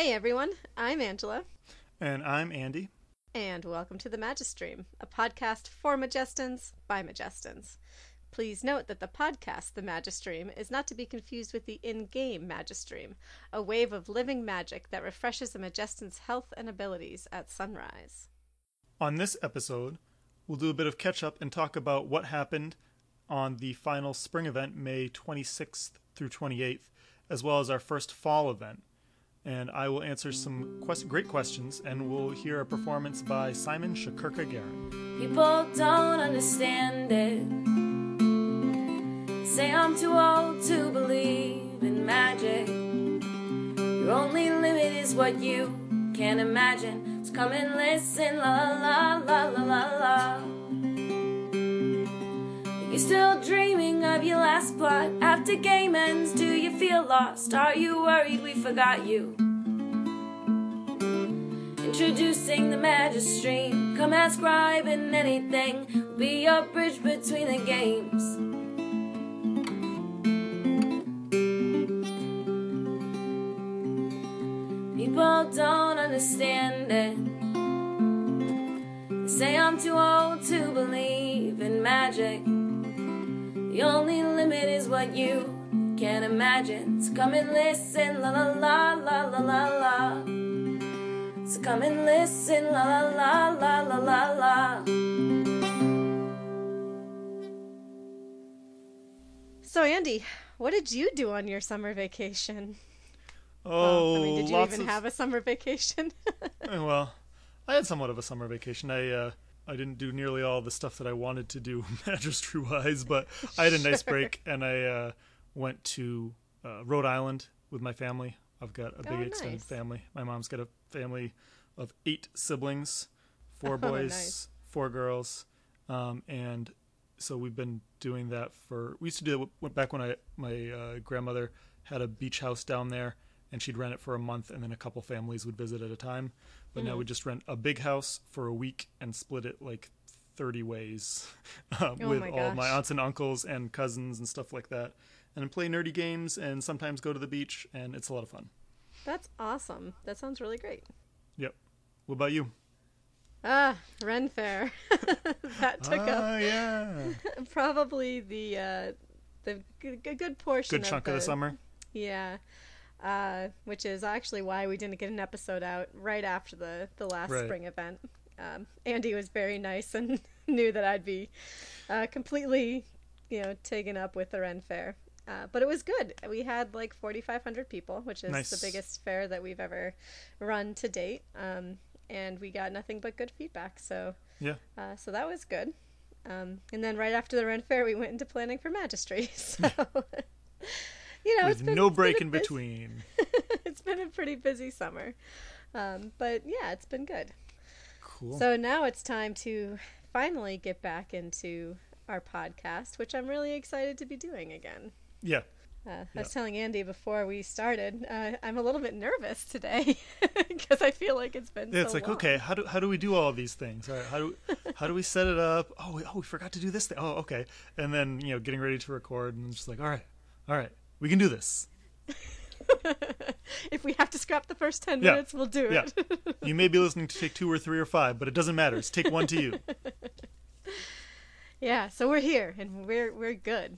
Hey everyone, I'm Angela, And I'm Andy. and welcome to the Magistream, a podcast for Majestins by Majestins. Please note that the podcast, The Magistream, is not to be confused with the in game Magistream, a wave of living magic that refreshes a Majestin's health and abilities at sunrise. On this episode, we'll do a bit of catch up and talk about what happened on the final spring event, May 26th through 28th, as well as our first fall event. And I will answer some quest- great questions, and we'll hear a performance by Simon Shakurka Garin. People don't understand it. Say I'm too old to believe in magic. Your only limit is what you can imagine. So come and listen, la la la la la la. Still dreaming of your last plot. After game ends, do you feel lost? Are you worried we forgot you? Introducing the Magistream. Come ask scribe in anything. Be your bridge between the games. People don't understand it. They say I'm too old to believe in magic. The only limit is what you can imagine. So come and listen, la la la la la la la. So come and listen, la la la la la la la. So, Andy, what did you do on your summer vacation? Oh, Well, I mean, did you lots even of, have a summer vacation? Eh, Well, I had somewhat of a summer vacation. I uh, I didn't do nearly all the stuff that I wanted to do magistry wise, but I had a nice Sure. break, and I uh, went to uh, Rhode Island with my family. I've got a big Oh, extended nice. family. My mom's got a family of eight siblings, four Oh, boys, nice. four girls, um, and so we've been doing that for. We used to do it back when I my uh, grandmother had a beach house down there, and she'd rent it for a month, and then a couple families would visit at a time. But Mm-hmm. now we just rent a big house for a week and split it like thirty ways uh, Oh with my all my aunts and uncles and cousins and stuff like that, and play nerdy games and sometimes go to the beach, and it's a lot of fun. That's awesome. That sounds really great. Yep. What about you? Ah, Ren Fair. that took Ah, up yeah. probably the uh, the g- good portion Good chunk of of the summer. Yeah, uh, which is actually why we didn't get an episode out right after the the last Right. spring event. Um, Andy was very nice and knew that I'd be uh, completely, you know, taken up with the Ren Fair. Uh, but it was good. We had like 4,500 people, which is Nice. the biggest fair that we've ever run to date. Um, and we got nothing but good feedback. So Yeah. uh, so that was good. Um, and then right after the Ren Fair, we went into planning for Magistry. So, you know, it's With been, no break in between. it's been a pretty busy summer. Um, but yeah, it's been good. Cool. So now it's time to finally get back into our podcast, which I'm really excited to be doing again. yeah. Uh, I Yeah. was telling Andy before we started, uh, I'm a little bit nervous today because I feel like it's been Yeah, it's like long. okay, how do how do we do all these things? All right, how do how do we set it up? Oh, we, oh, we forgot to do this thing. Oh, okay. And then you know, getting ready to record, and just like, all right, all right, we can do this. if we have to scrap the first 10 Yeah. minutes, we'll do Yeah. it. You may be listening to take two or three or five, but it doesn't matter. It's take one to you. Yeah, so we're here and we're we're good,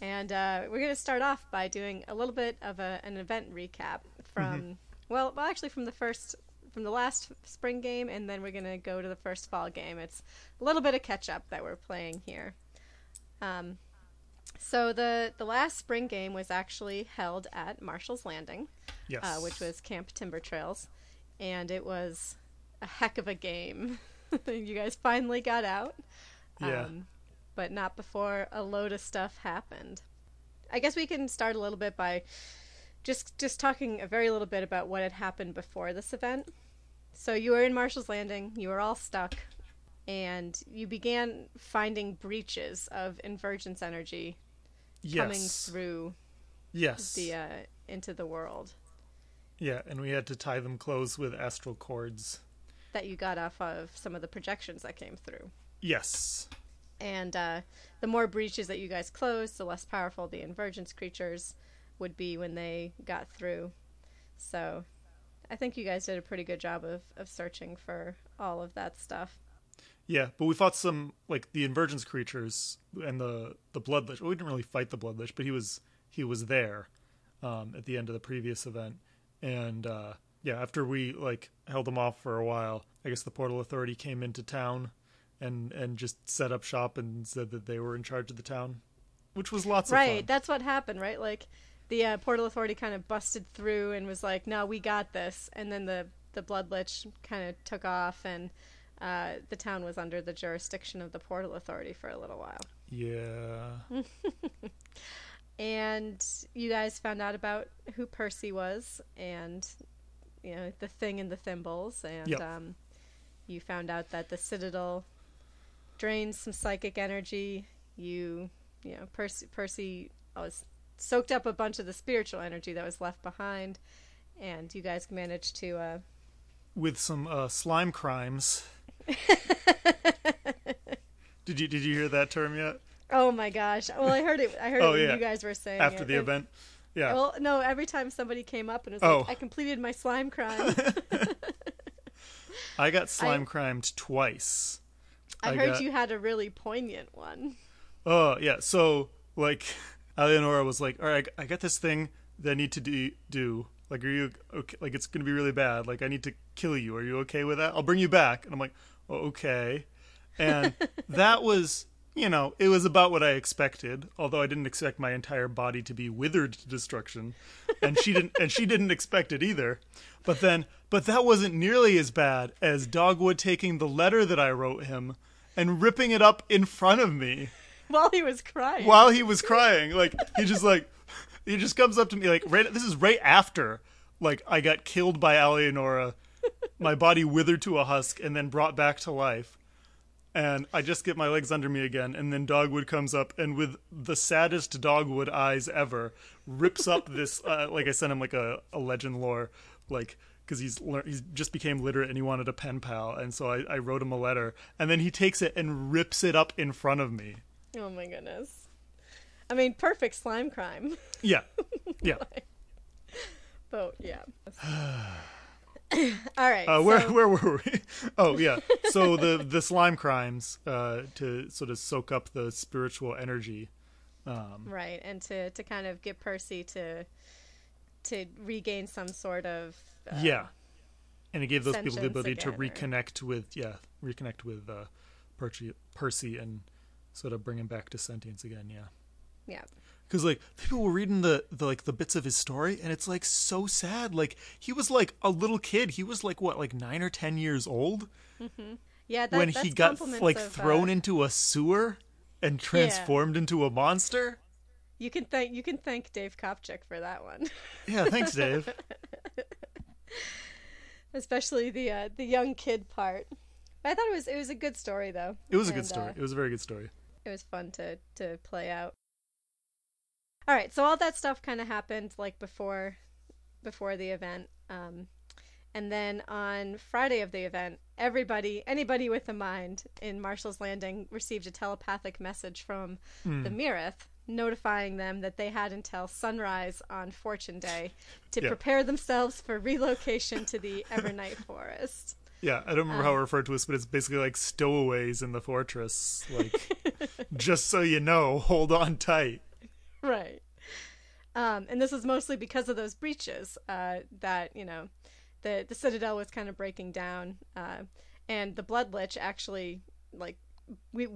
and uh, we're gonna start off by doing a little bit of a, an event recap from well, well, actually from the first from the last spring game, and then we're gonna go to the first fall game. It's a little bit of catch up that we're playing here. Um, so the the last spring game was actually held at Marshall's Landing, Yes. uh, which was Camp Timber Trails, and it was a heck of a game. you guys finally got out yeah. um, but not before a load of stuff happened. I guess we can start a little bit by just just talking a very little bit about what had happened before this event. So you were in Marshall's Landing, you were all stuck, and you began finding breaches of invergence energy coming through Yes. the uh, into the world Yeah, and we had to tie them closed with astral cords. that you got off of some of the projections that came through. Yes. And uh, the more breaches that you guys closed, the less powerful the invergence creatures would be when they got through. So I think you guys did a pretty good job of, of searching for all of that stuff. Yeah, but we fought some like the Invergence creatures and the the Blood Lich. Well, we didn't really fight the Blood Lich, but he was he was there um, at the end of the previous event, and uh, yeah, after we like held them off for a while, I guess the Portal Authority came into town and and just set up shop and said that they were in charge of the town, which was lots right, of fun. that's what happened, right? Like the uh, Portal Authority kind of busted through and was like, "No, we got this," and then the the Blood Lich kind of took off and. Uh, the town was under the jurisdiction of the Portal Authority for a little while. Yeah. and you guys found out about who Percy was and you know the thing in the thimbles and Yep. um, you found out that the citadel drains some psychic energy you you know Percy Percy was soaked up a bunch of the spiritual energy that was left behind and you guys managed to uh, With some uh, slime crimes. did you did you hear that term yet? oh my gosh well I heard it I heard Oh, it when yeah. you guys were saying After it. the And- event. Yeah. well no every time somebody came up and was Oh. like I completed my slime crime I got slime I- crimed twice. I, I heard got- you had a really poignant one. Oh yeah, so like, Eleonora was like, "All right, I got this thing that I need to do. do. Like, are you okay? Like, it's gonna be really bad. Like, I need to kill you. Are you okay with that? I'll bring you back." And I'm like, "Okay." And that was, you know, it was about what I expected. Although I didn't expect my entire body to be withered to destruction, and she didn't, and she didn't expect it either. But then, but that wasn't nearly as bad as Dogwood taking the letter that I wrote him and ripping it up in front of me While he was crying. while he was crying. Like he just like he just comes up to me like right this is right after like I got killed by Alienora, my body withered to a husk and then brought back to life. And I just get my legs under me again, and then Dogwood comes up and with the saddest Dogwood eyes ever, rips up this. Uh, like I sent him like a, a legend lore, like because he's lear- he's just became literate and he wanted a pen pal, and so I, I wrote him a letter, and then he takes it and rips it up in front of me. Oh my goodness. I mean, perfect slime crime. Yeah, yeah. But yeah. All right. Uh, where so- where were we? Oh yeah. So the the slime crimes uh, to sort of soak up the spiritual energy. Um, right, and to to kind of get Percy to to regain some sort of uh, yeah, and it gave those people the ability to again, or- reconnect with yeah, reconnect with uh, Percy, Percy, and sort of bring him back to sentience again. Yeah, yeah. Because like people were reading the, the like the bits of his story, and it's like so sad. Like he was like a little kid. He was like what, like nine or ten years old Yeah, that, when he got like of, thrown uh, into a sewer and transformed into a monster. You can thank you can thank Dave Kopchik for that one, Yeah, thanks, Dave. especially the uh, the young kid part. But I thought it was it was a good story though. It was a good story. uh, It was a very good story. it was fun to to play out. All right, so all that stuff kind of happened like before before the event. Um, and then on Friday of the event, everybody, anybody with a mind in Marshall's Landing received a telepathic message from the Mirith notifying them that they had until sunrise on Fortune Day to Yeah. prepare themselves for relocation to the Evernight Forest. Yeah, I don't remember Um, how it referred to us, but it's basically like stowaways in the fortress. Like, just so you know, hold on tight. right. Um, and this was mostly because of those breaches uh, that you know the the citadel was kind of breaking down, uh, and the blood lich actually like we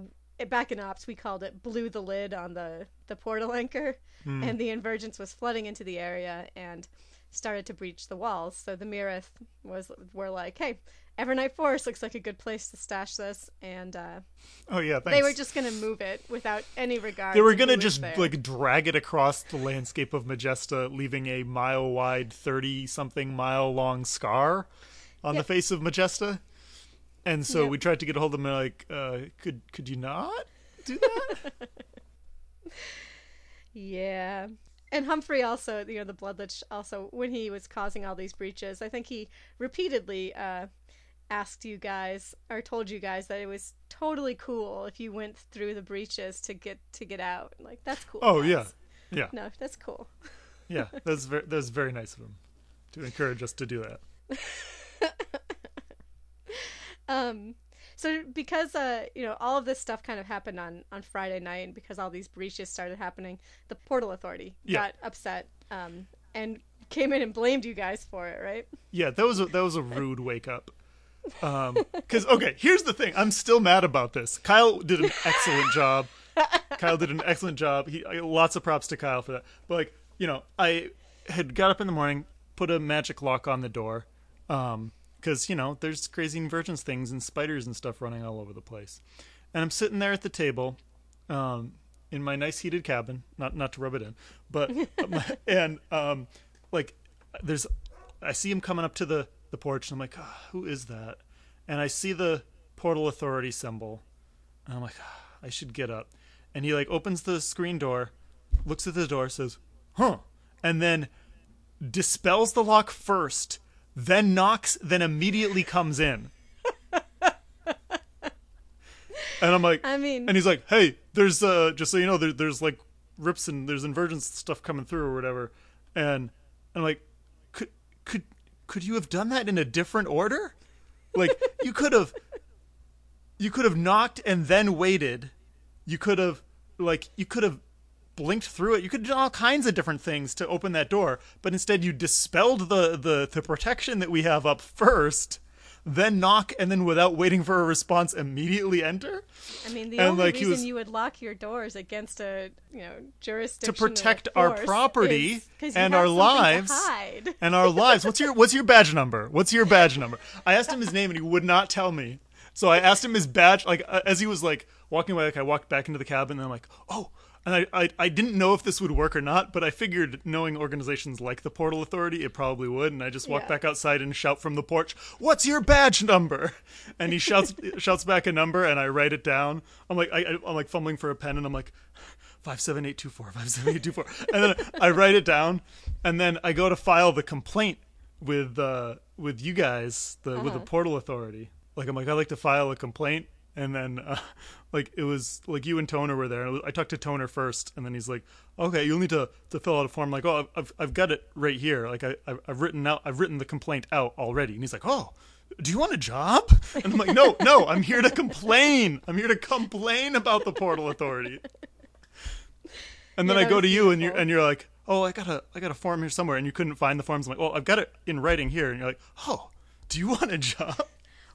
back in ops we called it blew the lid on the the portal anchor, and the invergence was flooding into the area and started to breach the walls. So the Mirith was were like, hey. Evernight Forest looks like a good place to stash this, and uh, Oh yeah, thanks. they were just gonna move it without any regard. They were gonna just like drag it across the landscape of Majesta, leaving a mile wide, thirty something mile long scar on Yeah. the face of Majesta. And so Yep. we tried to get a hold of them. and Like, uh, could could you not do that? Yeah. And Humphrey also, you know, the Blood Lich also, when he was causing all these breaches, I think he repeatedly uh, asked you guys or told you guys that it was totally cool if you went through the breaches to get to get out. Like that's cool. oh guys. yeah, yeah, No, that's cool. yeah. That's very that's very nice of him to encourage us to do that. um, so because uh, you know, all of this stuff kind of happened on on Friday night, and because all these breaches started happening, the Portal Authority Yeah. got upset um, and came in and blamed you guys for it, right? Yeah, that was a, that was a rude wake up. Um, because okay, here's the thing. I'm still mad about this. Kyle did an excellent job. Kyle did an excellent job. He lots of props to Kyle for that. But like, you know, I had got up in the morning, put a magic lock on the door, um, because you know there's crazy invergence things and spiders and stuff running all over the place, and I'm sitting there at the table, um, in my nice heated cabin. Not not to rub it in, but and um, like there's I see him coming up to the the porch, and I'm like, ah, who is that? And I see the portal authority symbol, and I'm like, ah, I should get up. And he like opens the screen door, looks at the door, says, huh, and then dispels the lock first, then knocks, then immediately comes in. and I'm like, I mean, and he's like, "Hey, there's uh, just so you know, there, there's like rips and there's invergence stuff coming through or whatever." And I'm like, "Could could could you have done that in a different order? Like you could have, you could have knocked and then waited. You could have, like, you could have." blinked through it you could have done all kinds of different things to open that door but instead you dispelled the the, the protection that we have up first then knock and then without waiting for a response immediately enter I mean, the and, only like, reason was- you would lock your doors against a you know jurisdiction to protect our property and our lives. and our lives. What's your What's your badge number? What's your badge number? I asked him his name and he would not tell me. So I asked him his badge. Like uh, as he was like walking away, like I walked back into the cabin and I'm like, oh. And I, I I didn't know if this would work or not, but I figured knowing organizations like the Portal Authority, it probably would. And I just walk Yeah. back outside and shout from the porch, "What's your badge number?" And he shouts shouts back a number, and I write it down. I'm like I, I'm like fumbling for a pen, and I'm like, five seven eight two four five seven eight two four, and then I write it down, and then I go to file the complaint with uh with you guys, the with the Portal Authority. Like I'm like I like to file a complaint, and then uh, like it was like you and Toner were there. and it was- I talked to Toner first, and then he's like, okay, you'll need to to fill out a form. Like oh I've I've, got it right here. Like I I've, written out I've written the complaint out already, and he's like oh. Do you want a job? And I'm like, no, no, I'm here to complain. I'm here to complain about the Portal Authority. And then Yeah, I go to you and you're and you're like, "Oh, I got a I got a form here somewhere." And you couldn't find the forms. I'm like, "Well, I've got it in writing here." And you're like, "Oh, do you want a job?"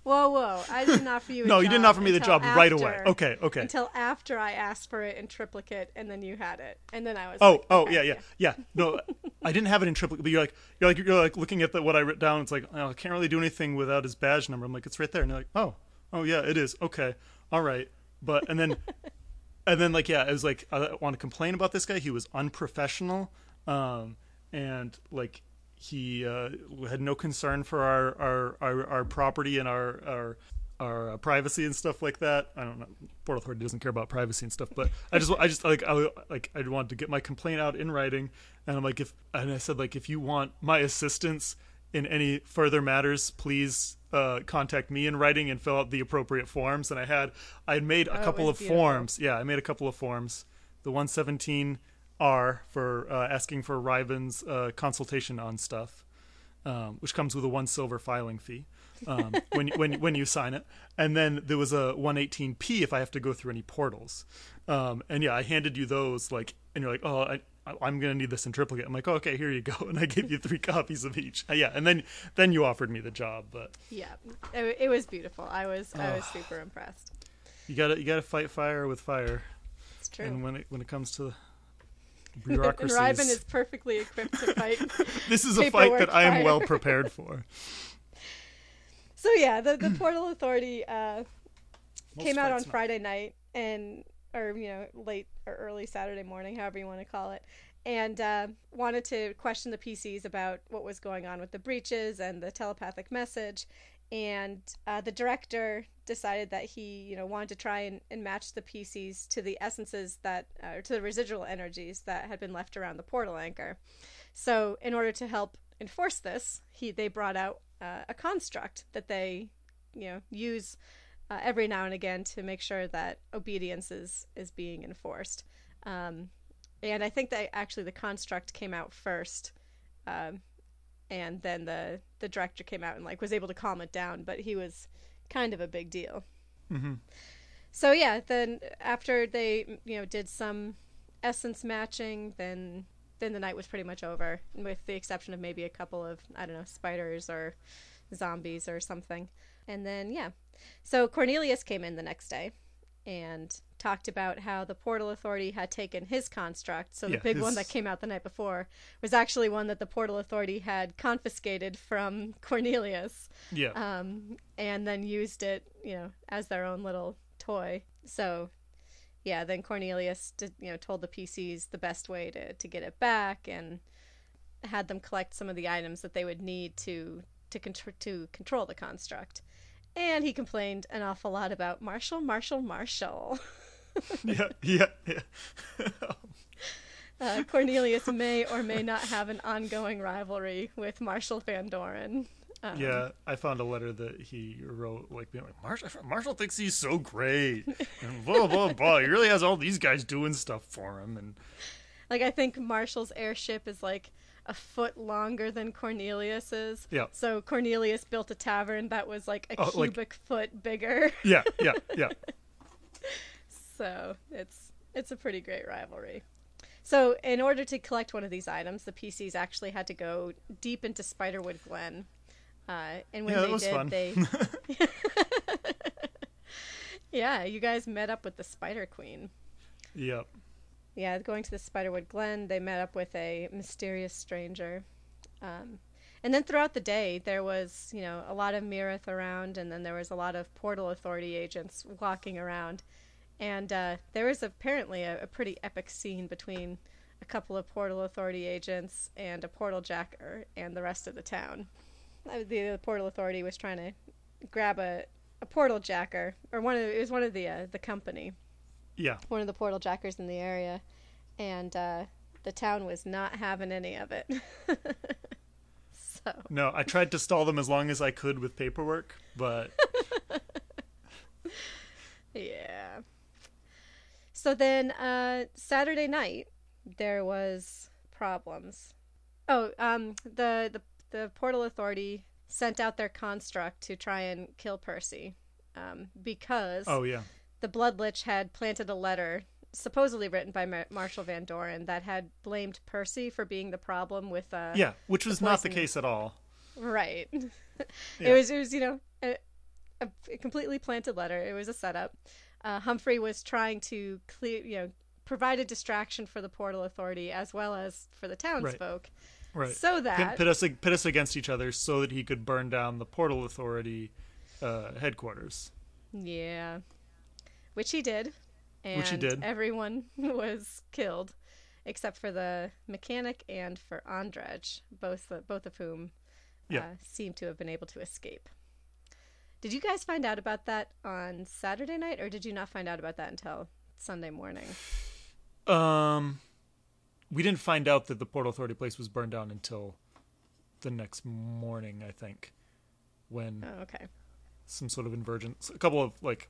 Whoa, whoa! I didn't offer you. A No, you didn't offer me the job right away. Okay, okay. Until after I asked for it in triplicate, and then you had it, and then I was. Oh, like, oh, okay, yeah, yeah, yeah. No, I didn't have it in triplicate. But you're like, you're like, you're like looking at the, what I wrote down. It's like, oh, I can't really do anything without his badge number. I'm like, it's right there. And you're like, oh, oh yeah, it is. Okay, all right. But and then, and then like, yeah, it was like, I want to complain about this guy. He was unprofessional, um, and like he uh, had no concern for our our, our, our property and our our our uh, privacy and stuff like that. I don't know. Port Authority doesn't care about privacy and stuff, but I just I just like I like I wanted to get my complaint out in writing, and I'm like if and I said like if you want my assistance in any further matters, please uh, contact me in writing and fill out the appropriate forms. And I had I had made a Oh, couple of beautiful. forms. Yeah, I made a couple of forms. The 117 R for uh, asking for Riven's uh, consultation on stuff, um, which comes with a one silver filing fee um, when when when you sign it, and then there was a 118P if I have to go through any portals. Um, and yeah, I handed you those like, and you're like, oh, I, I'm gonna need this in triplicate. I'm like, oh, okay, here you go, and I gave you three copies of each. Uh, yeah, and then then you offered me the job, but Yeah, it, it was beautiful. I was I was super impressed. you gotta you gotta fight fire with fire, It's true. and when it when it comes to bureaucracies, Ryben is perfectly equipped to fight. this is a fight that I am fire. well prepared for. so yeah, the the Portal Authority uh, came out on not. Friday night and or you know late or early Saturday morning, however you want to call it, and uh, wanted to question the PCs about what was going on with the breaches and the telepathic message. And uh, the director decided that he, you know, wanted to try and, and match the PCs to the essences that, uh, to the residual energies that had been left around the portal anchor. So, in order to help enforce this, he they brought out uh, a construct that they, you know, use uh, every now and again to make sure that obedience is is being enforced. Um, and I think that actually the construct came out first, um, and then the the director came out and like was able to calm it down, but he was kind of a big deal. Mm-hmm. So yeah, then after they you know did some essence matching, then then the night was pretty much over, with the exception of maybe a couple of I don't know spiders or zombies or something. And then yeah, so Cornelius came in the next day and talked about how the Portal Authority had taken his construct. So the Yeah, big one that came out the night before was actually one that the Portal Authority had confiscated from Cornelius Yeah. um, and then used it, you know, as their own little toy. So, yeah, then Cornelius, did, you know, told the PCs the best way to, to get it back, and had them collect some of the items that they would need to to contr- to control the construct. And he complained an awful lot about Marshall, Marshall, Marshall. yeah. Yeah. Yeah. Uh, Cornelius may or may not have an ongoing rivalry with Marshall Van Doren. Um, Yeah, I found a letter that he wrote, like being like Marshall. Marshall thinks he's so great, and blah blah blah. He really has all these guys doing stuff for him, and Like I think Marshall's airship is like a foot longer than Cornelius's. Yeah. So Cornelius built a tavern that was like a Oh, like- cubic foot bigger. yeah, yeah, yeah, so it's it's a pretty great rivalry. So in order to collect one of these items, the PCs actually had to go deep into Spiderwood Glen. Uh, and when Yeah, they was did, fun. they Yeah, you guys met up with the Spider Queen. Yep. Yeah, going to the Spiderwood Glen, they met up with a mysterious stranger. Um, and then throughout the day, there was, you know, a lot of Mirith around, and then there was a lot of Portal Authority agents walking around. And uh, there was apparently a, a pretty epic scene between a couple of Portal Authority agents and a Portal Jacker and the rest of the town. Uh, The, the Portal Authority was trying to grab a, a Portal Jacker, or one of the, it was one of the uh, the company Yeah, one of the portal jackers in the area, and uh, the town was not having any of it. so no, I tried to stall them as long as I could with paperwork, but yeah. So then uh, Saturday night there was problems. Oh, um, the the the portal authority sent out their construct to try and kill Percy, um, because oh yeah, the Blood Lich had planted a letter, supposedly written by Mar- Marshall Van Doren, that had blamed Percy for being the problem with. Uh, yeah, which was not the case at all. Right. Yeah. It was. It was. You know, a a completely planted letter. It was a setup. Uh, Humphrey was trying to clear. You know, provide a distraction for the Portal Authority as well as for the townsfolk, Right. so Pit, that pit us pit us against each other so that he could burn down the Portal Authority uh, headquarters. yeah, which he did, and Which he did. Everyone was killed, except for the mechanic and for Andrej, both both of whom Yeah. uh, seem to have been able to escape. Did you guys find out about that on Saturday night, or did you not find out about that until Sunday morning? Um, we didn't find out that the Portal Authority place was burned down until the next morning, I think, when Oh, okay. some sort of invergence, a couple of like,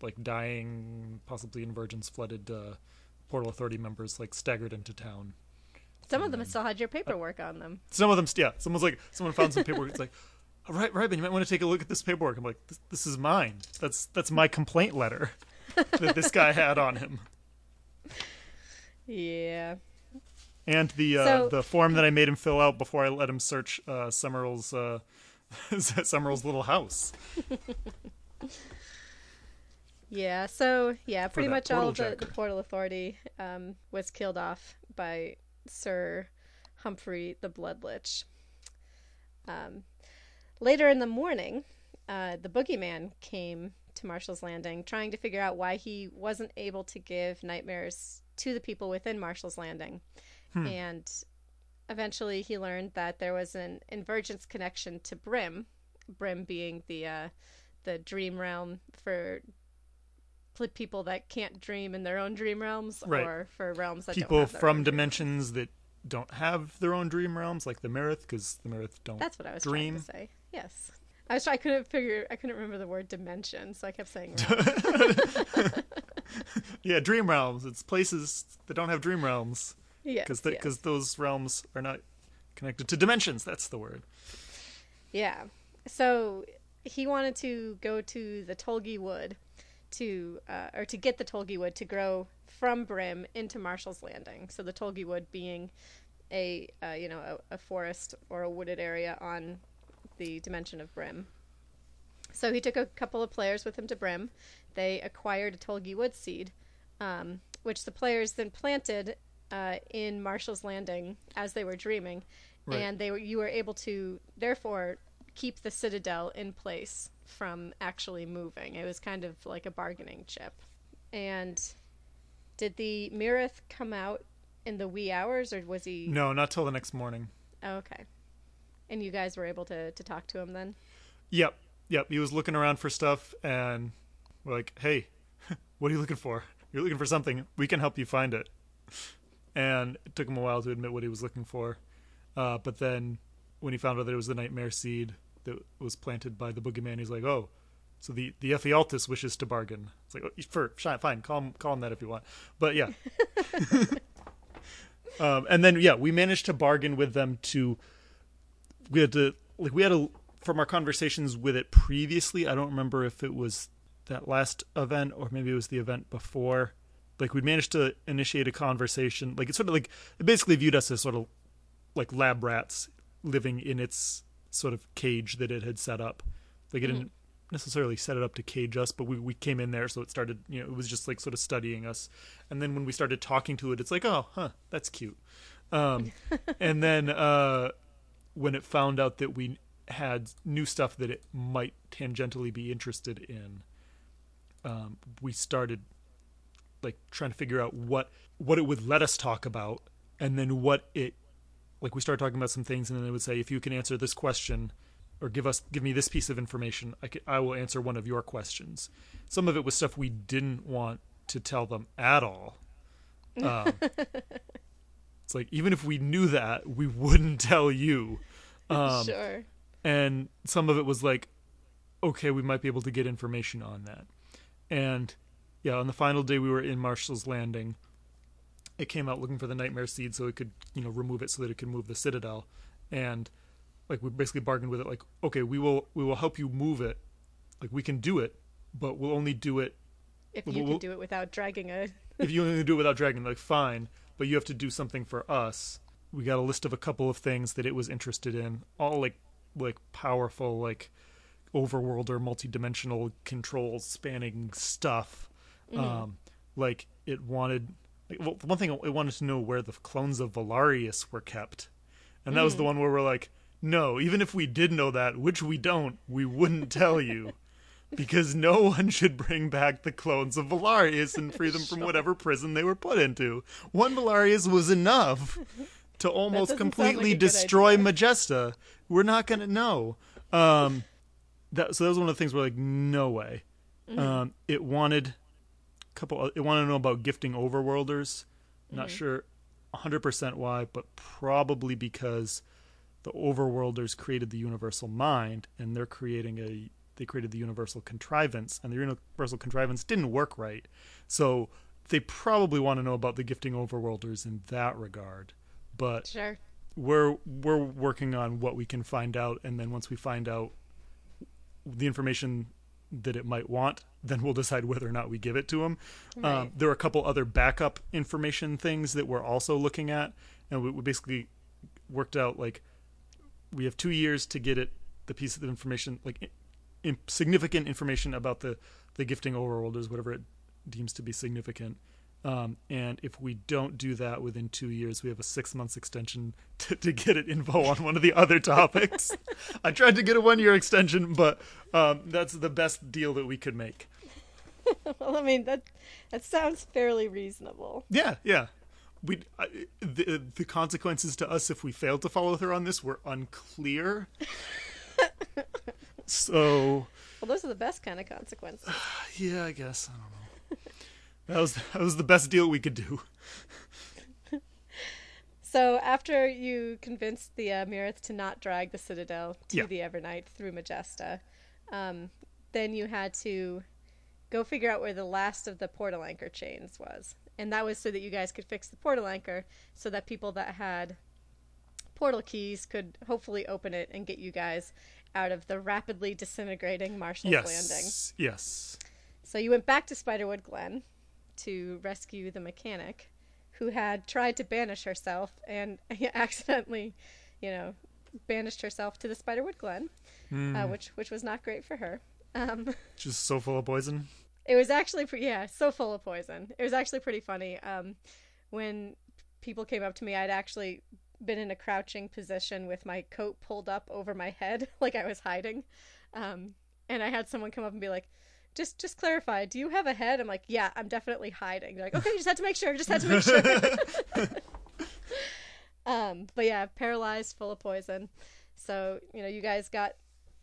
like dying, possibly invergence flooded uh, Portal Authority members like staggered into town. Some of them still had your paperwork on them. Some of them, yeah. Someone's like, someone found some paperwork. It's like, all right, right, but you might want to take a look at this paperwork. I'm like, this, this is mine. That's that's my complaint letter that this guy had on him, Yeah. and the uh, So- the form that I made him fill out before I let him search uh, Summerall's uh, Summerall's little house. Yeah, so yeah, pretty much all the, the. Portal Authority um, was killed off by Sir Humphrey the Blood Lich. Um, later in the morning, uh, the Boogeyman came to Marshall's Landing, trying to figure out why he wasn't able to give nightmares to the people within Marshall's Landing. And eventually he learned that there was an invergence connection to Brim, Brim being the uh, the dream realm for people that can't dream in their own dream realms Right. or for realms that don't People from dimensions that don't have their own dream realms, like the Mirith, because the Mirith don't. That's what I was dream. trying to say. Yes. I was I couldn't figure I couldn't remember the word dimension, so I kept saying. Yeah, dream realms. It's places that don't have dream realms. because yes. because those realms are not connected to dimensions. That's the word. Yeah. So he wanted to go to the Tolgi Wood to, uh, or to get the Tolgi Wood to grow from Brim into Marshall's Landing. So the Tolgi Wood being a, uh, you know, a, a forest or a wooded area on the dimension of Brim. So he took a couple of players with him to Brim. They acquired a Tolgi Wood seed, um, which the players then planted uh, in Marshall's Landing as they were dreaming, Right. and they were you were able to therefore keep the citadel in place from actually moving. It was kind of like a bargaining chip. And did the Mirith come out in the wee hours, or was he? No, not till the next morning. Oh, okay. And you guys were able to to talk to him then. Yep, yep. He was looking around for stuff, and we're like, "Hey, what are you looking for? You're looking for something. We can help you find it." And it took him a while to admit what he was looking for, uh, but then when he found out that it was the nightmare seed that was planted by the boogeyman, he's like, "Oh, so the the Ephialtes wishes to bargain." It's like, oh, "For fine, fine, call him call him that if you want." But yeah. um, and then yeah, we managed to bargain with them to we had to like we had a from our conversations with it previously i don't remember if it was that last event or maybe it was the event before like we managed to initiate a conversation like it's sort of like it basically viewed us as sort of like lab rats living in its sort of cage that it had set up. Like it didn't necessarily set it up to cage us but we, we came in there so it started you know it was just like sort of studying us. And then when we started talking to it it's like oh huh that's cute. Um and then uh when it found out that we had new stuff that it might tangentially be interested in, um, we started like trying to figure out what what it would let us talk about, and then what it like we started talking about some things, and then it would say if you can answer this question or give us give me this piece of information, I ca- I will answer one of your questions. Some of it was stuff we didn't want to tell them at all. Um, it's like even if we knew that, we wouldn't tell you. Um, sure. and some of it was like okay we might be able to get information on that and yeah on the final day we were in marshall's landing it came out looking for the nightmare seed so it could you know remove it so that it could move the citadel and like we basically bargained with it like okay we will we will help you move it like we can do it but we'll only do it If you well- could do it without dragging a. if you only do it without dragging, like fine, but you have to do something for us. We got a list of a couple of things that it was interested in, all like like powerful, like overworlder, multi-dimensional controls spanning stuff. Um, like it wanted, like, well, one thing it wanted to know where the clones of Valarius were kept, and that was the one where we're like, no, even if we did know that, which we don't, we wouldn't tell you because no one should bring back the clones of Valarius and free them from whatever prison they were put into. One Valarius was enough to almost doesn't like completely destroy idea. Majesta. We're not going to know. Um, that so that was one of the things we're like, no way. Mm-hmm. Um, it wanted a couple. It wanted to know about gifting overworlders. Not Mm-hmm. sure 100% why, but probably because the overworlders created the universal mind and they're creating a they created the universal contrivance and the universal contrivance didn't work right. So they probably want to know about the gifting overworlders in that regard but Sure. we're we're working on what we can find out and then once we find out the information that it might want then we'll decide whether or not we give it to them um, there are a couple other backup information things that we're also looking at and we, we basically worked out like we have two years to get it the piece of information like significant information about the the gifting overworlders whatever it deems to be significant. Um, and if we don't do that within two years we have a six months extension to, to get it info on one of the other topics. I tried to get a one year extension but um, that's the best deal that we could make. Well, I mean that that sounds fairly reasonable. yeah yeah. We I, the the consequences to us if we fail to follow through on this were unclear so Well, those are the best kind of consequences. Yeah, I guess. I don't know. That was that was the best deal we could do. So after you convinced the uh, Mirith to not drag the Citadel to Yeah. the Evernight through Majesta, um, then you had to go figure out where the last of the portal anchor chains was, and that was so that you guys could fix the portal anchor, so that people that had portal keys could hopefully open it and get you guys out of the rapidly disintegrating Marshall's Landing. Yes. Yes. So you went back to Spiderwood Glen to rescue the mechanic who had tried to banish herself and accidentally, you know, banished herself to the Spiderwood Glen, uh, which which was not great for her. Um, Just so full of poison. it was actually pretty, yeah, so full of poison. It was actually pretty funny. Um, when people came up to me, I'd actually been in a crouching position with my coat pulled up over my head, like I was hiding. Um, and I had someone come up and be like, "Just, just clarify. Do you have a head?" I'm like, "Yeah, I'm definitely hiding." They're like, "Okay, just had to make sure. Just had to make sure." um, but yeah, paralyzed, full of poison. So you know, you guys got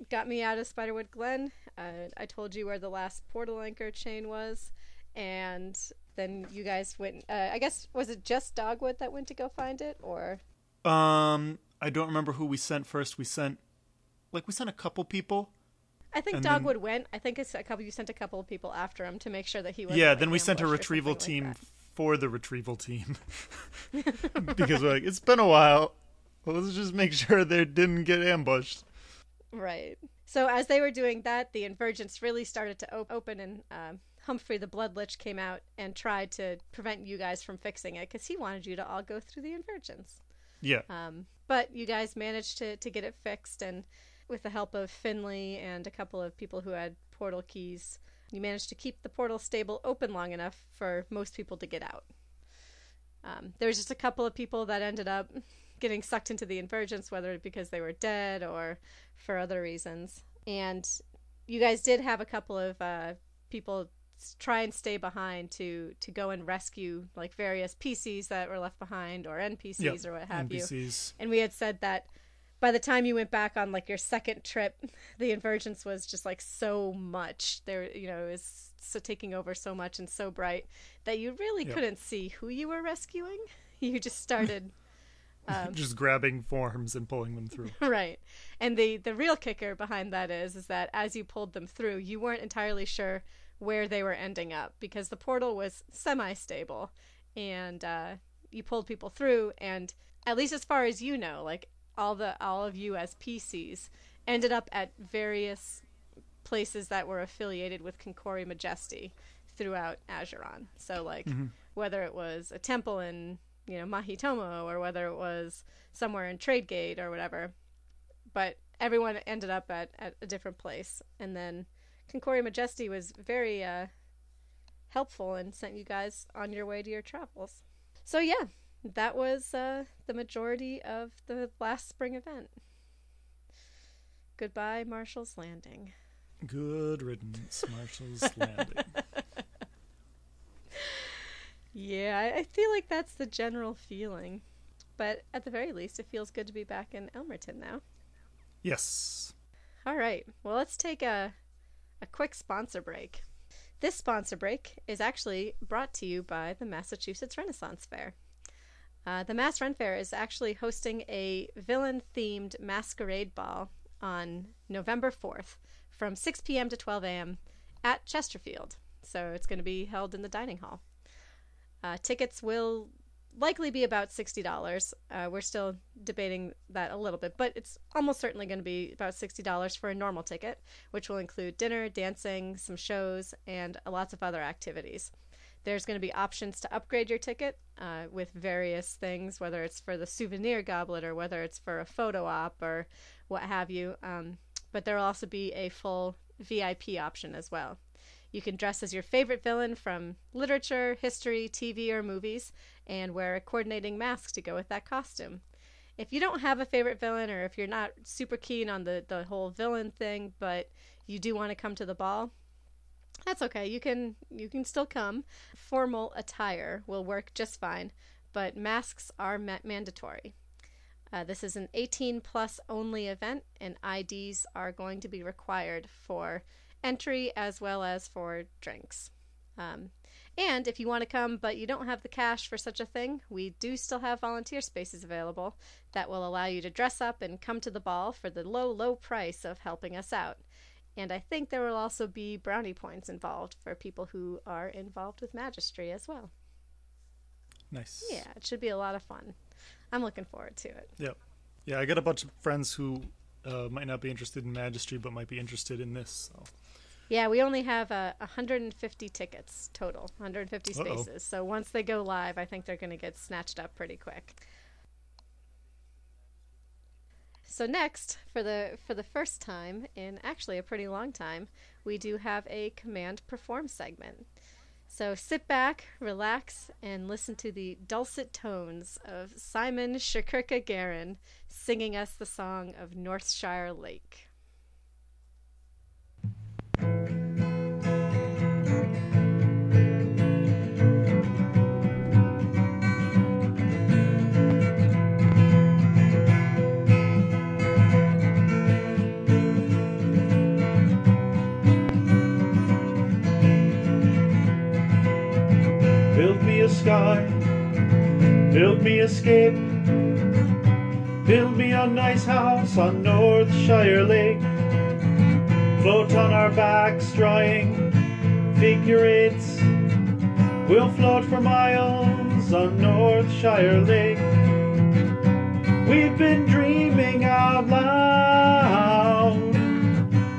got me out of Spiderwood Glen. Uh, I told you where the last portal anchor chain was, and then you guys went. Uh, I guess was it just Dogwood that went to go find it, or Um, I don't remember who we sent first. We sent, like, we sent a couple people. I think And then- Dogwood went. I think it's a couple. You sent a couple of people after him to make sure that he was. yeah. Then we sent a retrieval team for the retrieval team because we're like, it's been a while. Let's just make sure they didn't get ambushed. Right. So as they were doing that, the Invergence really started to op- open, and um, Humphrey the Blood Lich came out and tried to prevent you guys from fixing it because he wanted you to all go through the Invergence. Yeah. Um, but you guys managed to, to get it fixed, and with the help of Finley and a couple of people who had portal keys, you managed to keep the portal stable open long enough for most people to get out. Um, there was just a couple of people that ended up getting sucked into the Invergence, whether because they were dead or for other reasons. And you guys did have a couple of uh, people try and stay behind to to go and rescue like various PCs that were left behind or NPCs Yep. or what have you. NPCs. And we had said that by the time you went back on like your second trip, the Invergence was just like so much. There, you know, it was so taking over so much and so bright that you really Yep. couldn't see who you were rescuing. You just started Um, just grabbing forms and pulling them through. right. And the the real kicker behind that is is that as you pulled them through, you weren't entirely sure where they were ending up because the portal was semi-stable, and uh, you pulled people through, and at least as far as you know, like all the all of you as PCs ended up at various places that were affiliated with Concori Majesty throughout Azeron. So like whether it was a temple in you know Mahitomo or whether it was somewhere in Tradegate or whatever, but everyone ended up at, at a different place. And then Concori Majesty was very uh, helpful and sent you guys on your way to your travels. So yeah, that was uh, the majority of the last spring event. Goodbye, Marshall's Landing. Good riddance, Marshall's Landing. Yeah, I feel like that's the general feeling. But at the very least, it feels good to be back in Elmerton now. Yes. All right. Well, let's take a a quick sponsor break. This sponsor break is actually brought to you by the Massachusetts Renaissance Fair. Uh, the Mass Ren Fair is actually hosting a villain themed masquerade ball on November 4th from 6 p.m. to 12 a.m. at Chesterfield. So it's going to be held in the dining hall. Uh, tickets will likely be about $60. Uh, we're still debating that a little bit, but it's almost certainly going to be about $60 for a normal ticket, which will include dinner, dancing, some shows, and lots of other activities. There's going to be options to upgrade your ticket uh, with various things, whether it's for the souvenir goblet or whether it's for a photo op or what have you. Um, but there will also be a full VIP option as well. You can dress as your favorite villain from literature, history, TV, or movies, and wear a coordinating mask to go with that costume. If you don't have a favorite villain, or if you're not super keen on the, the whole villain thing, but you do want to come to the ball, that's okay. You can you can still come. Formal attire will work just fine, but masks are ma- mandatory. Uh, this is an 18 plus only event, and IDs are going to be required for entry as well as for drinks. Um, and if you want to come but you don't have the cash for such a thing, we do still have volunteer spaces available that will allow you to dress up and come to the ball for the low, low price of helping us out. And I think there will also be brownie points involved for people who are involved with magistry as well. Nice. Yeah, it should be a lot of fun. I'm looking forward to it. Yep. Yeah, I got a bunch of friends who uh, might not be interested in Magistry, but might be interested in this. So. Yeah, we only have uh, 150 tickets total, 150 Uh-oh. spaces. So once they go live, I think they're going to get snatched up pretty quick. So next, for the for the first time in actually a pretty long time, we do have a command perform segment. So sit back, relax, and listen to the dulcet tones of Simon Shakurka Garin singing us the song of Northshire Lake. A sky, build me a skip, build me a nice house on Northshire Lake. Float on our backs, drawing figure eights. We'll float for miles on Northshire Lake. We've been dreaming out loud.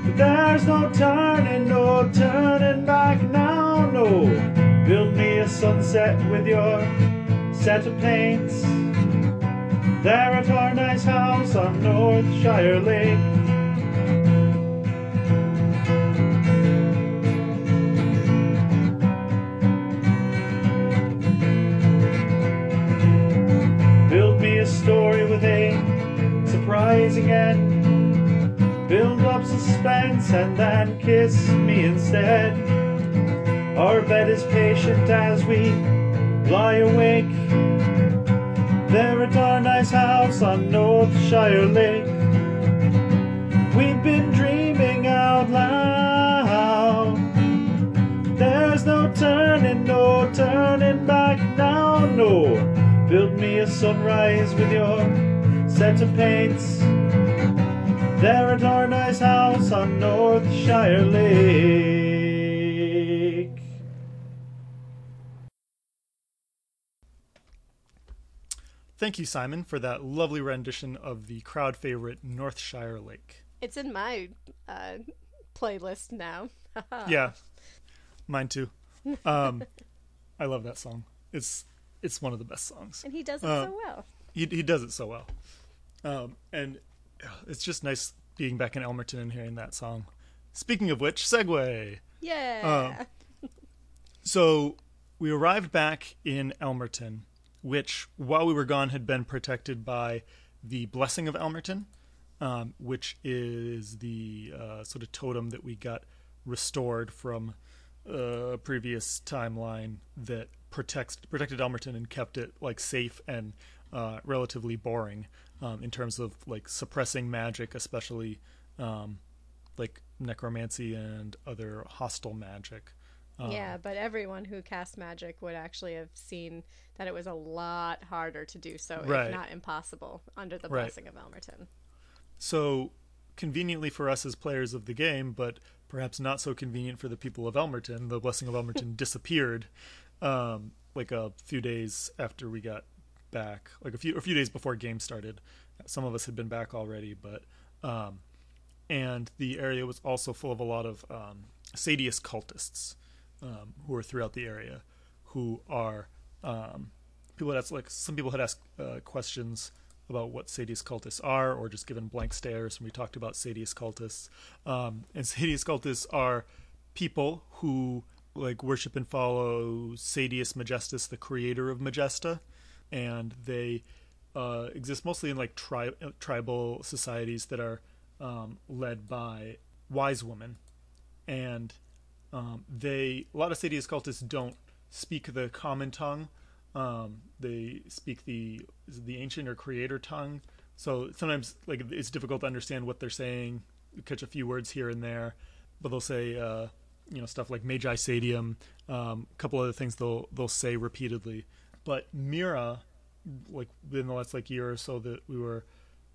But there's no turning, no turning back now, no. Build me a sunset with your set of paints. There at our nice house on Northshire Lake. Build me a story with a surprising end. Build up suspense and then kiss me instead. Our bed is patient as we lie awake. There at our nice house on Northshire Lake. We've been dreaming out loud. There's no turning, no turning back now, no. Build me a sunrise with your set of paints. There at our nice house on Northshire Lake. Thank you, Simon, for that lovely rendition of the crowd favorite Northshire Lake. It's in my uh, playlist now. yeah, mine too. Um, I love that song. It's it's one of the best songs. And he does it Uh, so well. He he does it so well, um, and uh, it's just nice being back in Elmerton and hearing that song. Speaking of which, segue. Yeah. So we arrived back in Elmerton, which, while we were gone, had been protected by the Blessing of Elmerton, um, which is the uh, sort of totem that we got restored from a previous timeline that protects protected Elmerton and kept it like safe and uh, relatively boring um, in terms of like suppressing magic, especially um, like necromancy and other hostile magic. Um, yeah, but everyone who cast magic would actually have seen that it was a lot harder to do so, Right. if not impossible, under the Right. blessing of Elmerton. So conveniently for us as players of the game, but perhaps not so convenient for the people of Elmerton, the blessing of Elmerton disappeared um, like a few days after we got back, like a few a few days before game started. Some of us had been back already, but um, and the area was also full of a lot of um, Sadius cultists um, who are throughout the area, who are um, people had like some people had asked uh, questions about what Sadius cultists are, or just given blank stares when we talked about Sadius cultists. Um, and Sadius cultists are people who like worship and follow Sadius Majestus, the creator of Majesta, and they uh, exist mostly in like tri- uh, tribal societies that are um, led by wise women, and um, they a lot of Sadius cultists don't speak the common tongue. Um, they speak the the ancient or creator tongue. So sometimes like it's difficult to understand what they're saying. You catch a few words here and there, but they'll say uh, you know stuff like Magi Sadium, um, a couple other things they'll they'll say repeatedly. But Mira, like within the last like year or so that we were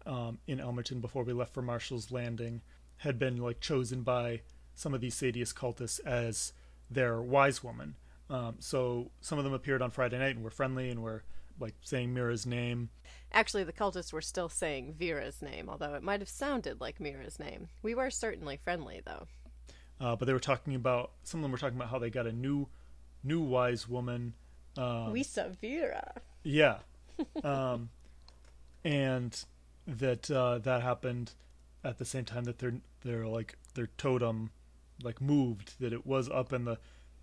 um, in Elmerton before we left for Marshall's Landing, had been like chosen by some of these Sadius cultists as their wise woman. Um, so some of them appeared on Friday night and were friendly and were like saying Mira's name. Actually, the cultists were still saying Vera's name, although it might have sounded like Mira's name. We were certainly friendly, though. Uh, but they were talking about some of them were talking about how they got a new, new wise woman. Um, we saw Vera. Yeah, um, and that uh, that happened at the same time that their their like their totem like moved. That it was up in the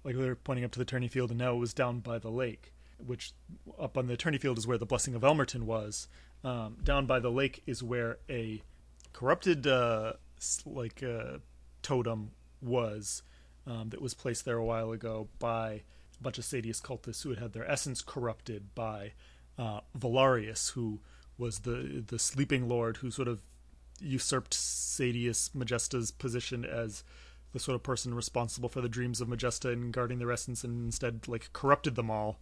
like they were pointing up to the tourney field, and now it was down by the lake. Which up on the tourney field is where the blessing of Elmerton was. Um, down by the lake is where a corrupted uh, like uh, totem was um, that was placed there a while ago by a bunch of Sadius cultists who had had their essence corrupted by uh, Valarius, who was the the sleeping lord who sort of usurped Sadius Majesta's position as the sort of person responsible for the dreams of Majesta and guarding their essence, and instead like corrupted them all.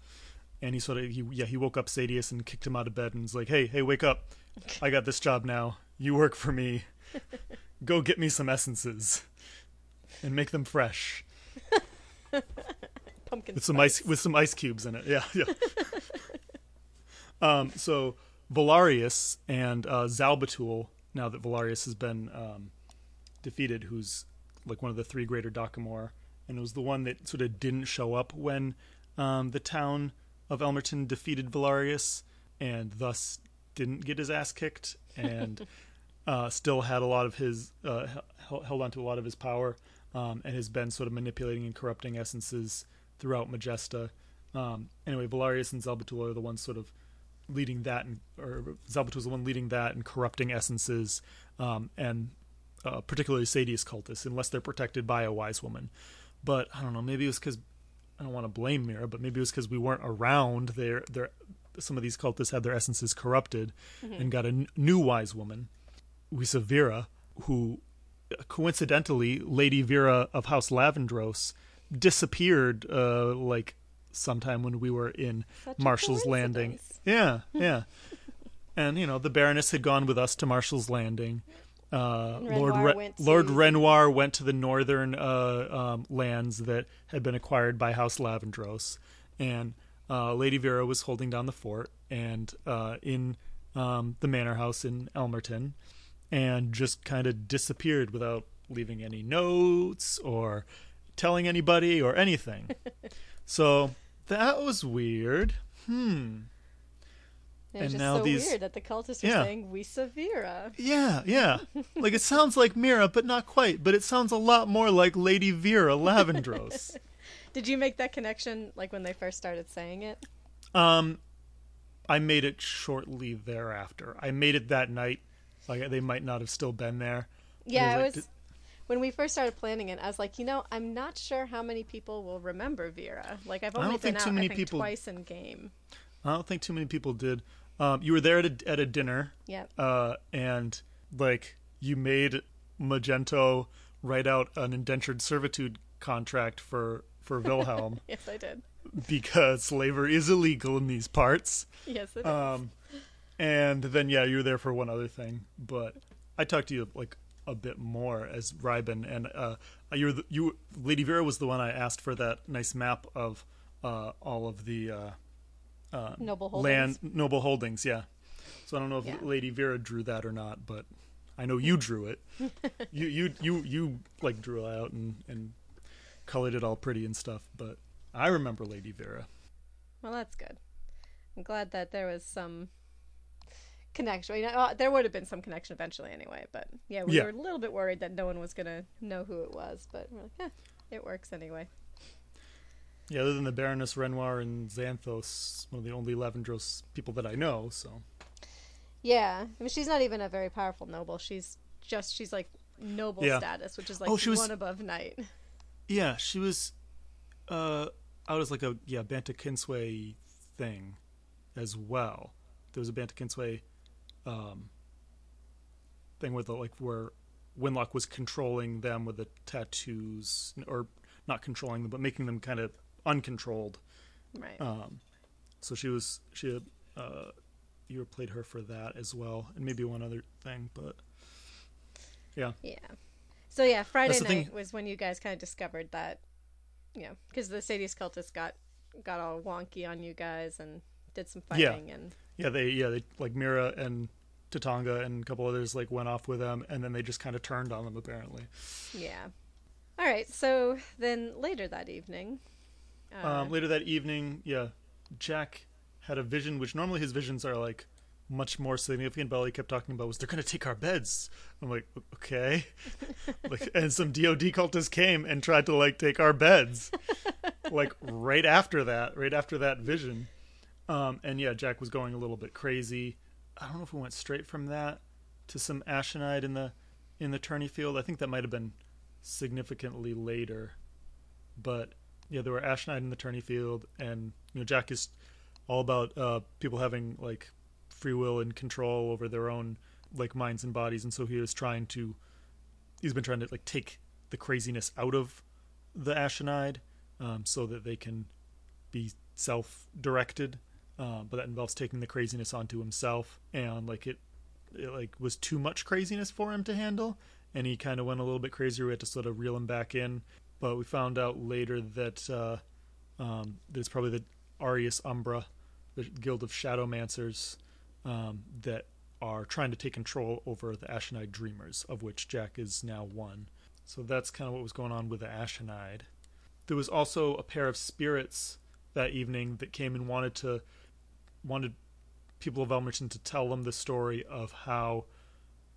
And he sort of he yeah he woke up Sadius and kicked him out of bed and was like, hey hey wake up, I got this job now. You work for me. Go get me some essences and make them fresh Pumpkin with some spice. ice with some ice cubes in it. Yeah, yeah. um, so Valarius and uh, Zalbatul, now that Valarius has been um, defeated, who's like one of the three greater Dakamor, and it was the one that sort of didn't show up when um, the town of Elmerton defeated Valarius, and thus didn't get his ass kicked, and uh, still had a lot of his uh, held on to a lot of his power, um, and has been sort of manipulating and corrupting essences throughout Majesta. Um, anyway, Valarius and Zalbatul are the ones sort of leading that, and, or Zalbatul is the one leading that and corrupting essences, um, and uh, particularly Sadius cultists, unless they're protected by a wise woman. But I don't know. Maybe it was because I don't want to blame Mira, but maybe it was because we weren't around. There, their some of these cultists had their essences corrupted, and got a n- new wise woman, Wisa Vera, who coincidentally, Lady Vera of House Lavendros disappeared uh, like sometime when we were in Such Marshall's Landing. Yeah, yeah. and you know, the Baroness had gone with us to Marshall's Landing. Uh, Lord Renoir Re- went to- Lord Renoir went to the northern uh, um, lands that had been acquired by House Lavendros, and uh, Lady Vera was holding down the fort and uh, in um, the manor house in Elmerton, and just kind of disappeared without leaving any notes or telling anybody or anything. so that was weird. Hmm. Was And just now so these- weird that the cultists are Yeah. saying we saw Vera. Yeah, yeah. like it sounds like Mira, but not quite. But it sounds a lot more like Lady Vera Lavendros. Did you make that connection like when they first started saying it? um, I made it shortly thereafter. I made it that night. Like they might not have still been there. Yeah, was it like, was when we first started planning it. I was like, you know, I'm not sure how many people will remember Vera. Like I've only been think out too many people- twice in game. I don't think too many people did. Um, you were there at a, at a dinner, Yep. uh, and like you made Magento write out an indentured servitude contract for for Wilhelm yes, I did. because slavery is illegal in these parts. Yes, it is. Um, and then yeah, you were there for one other thing, but I talked to you like a bit more as Ryben, and uh, you were the, you Lady Vera was the one I asked for that nice map of uh, all of the uh, Noble holdings. land noble holdings. Yeah, so I don't know if Yeah. Lady Vera drew that or not, but I know you drew it. you you you you like drew it out and and colored it all pretty and stuff, but I remember Lady Vera. Well, that's good. I'm glad that there was some connection. You know, uh, there would have been some connection eventually, anyway. But yeah, we Yeah. were a little bit worried that no one was gonna know who it was. But we're like, eh, it works anyway. Yeah, other than the Baroness Renoir and Xanthos, one of the only Lavendros people that I know. So Yeah, I mean, she's not even a very powerful noble. She's just she's like noble Yeah. status, which is like Oh, she was- one above knight. yeah, she was uh, out as like a yeah Banta Kinsway thing as well. There was a Banta Kinsway um, thing where the like where Winlock was controlling them with the tattoos, or not controlling them, but making them kind of uncontrolled. Right. Um, so she was she had, uh, you played her for that as well, and maybe one other thing, but yeah, Yeah. So yeah, Friday night thing- was when you guys kind of discovered that, you know, because the Sadius cultists got got all wonky on you guys and did some Yeah. fighting and Yeah, they yeah they like Mira and Tatanga and a couple others like went off with them, and then they just kind of turned on them apparently. yeah. All right, so then later that evening, Um, later that evening, yeah, Jack had a vision, which normally his visions are like much more significant. But all he kept talking about was they're going to take our beds. I'm like, okay, like, and some DoD cultists came and tried to like take our beds, like right after that, right after that vision. Um, and yeah, Jack was going a little bit crazy. I don't know if we went straight from that to some Ashenide in the in the tourney field. I think that might have been significantly later, but yeah, there were Ashenide in the tourney field, and you know Jack is all about uh, people having like free will and control over their own like minds and bodies, and so he was trying to he's been trying to like take the craziness out of the Ashenide, um, so that they can be self-directed. Uh, but that involves taking the craziness onto himself, and like it, it like was too much craziness for him to handle, and he kind of went a little bit crazier. We had to sort of reel him back in, but we found out later that uh, um, there's probably the Arius Umbra, the Guild of Shadowmancers, um, that are trying to take control over the Ashenide Dreamers, of which Jack is now one. So that's kind of what was going on with the Ashenide. There was also a pair of spirits that evening that came and wanted to wanted people of Elmerton to tell them the story of how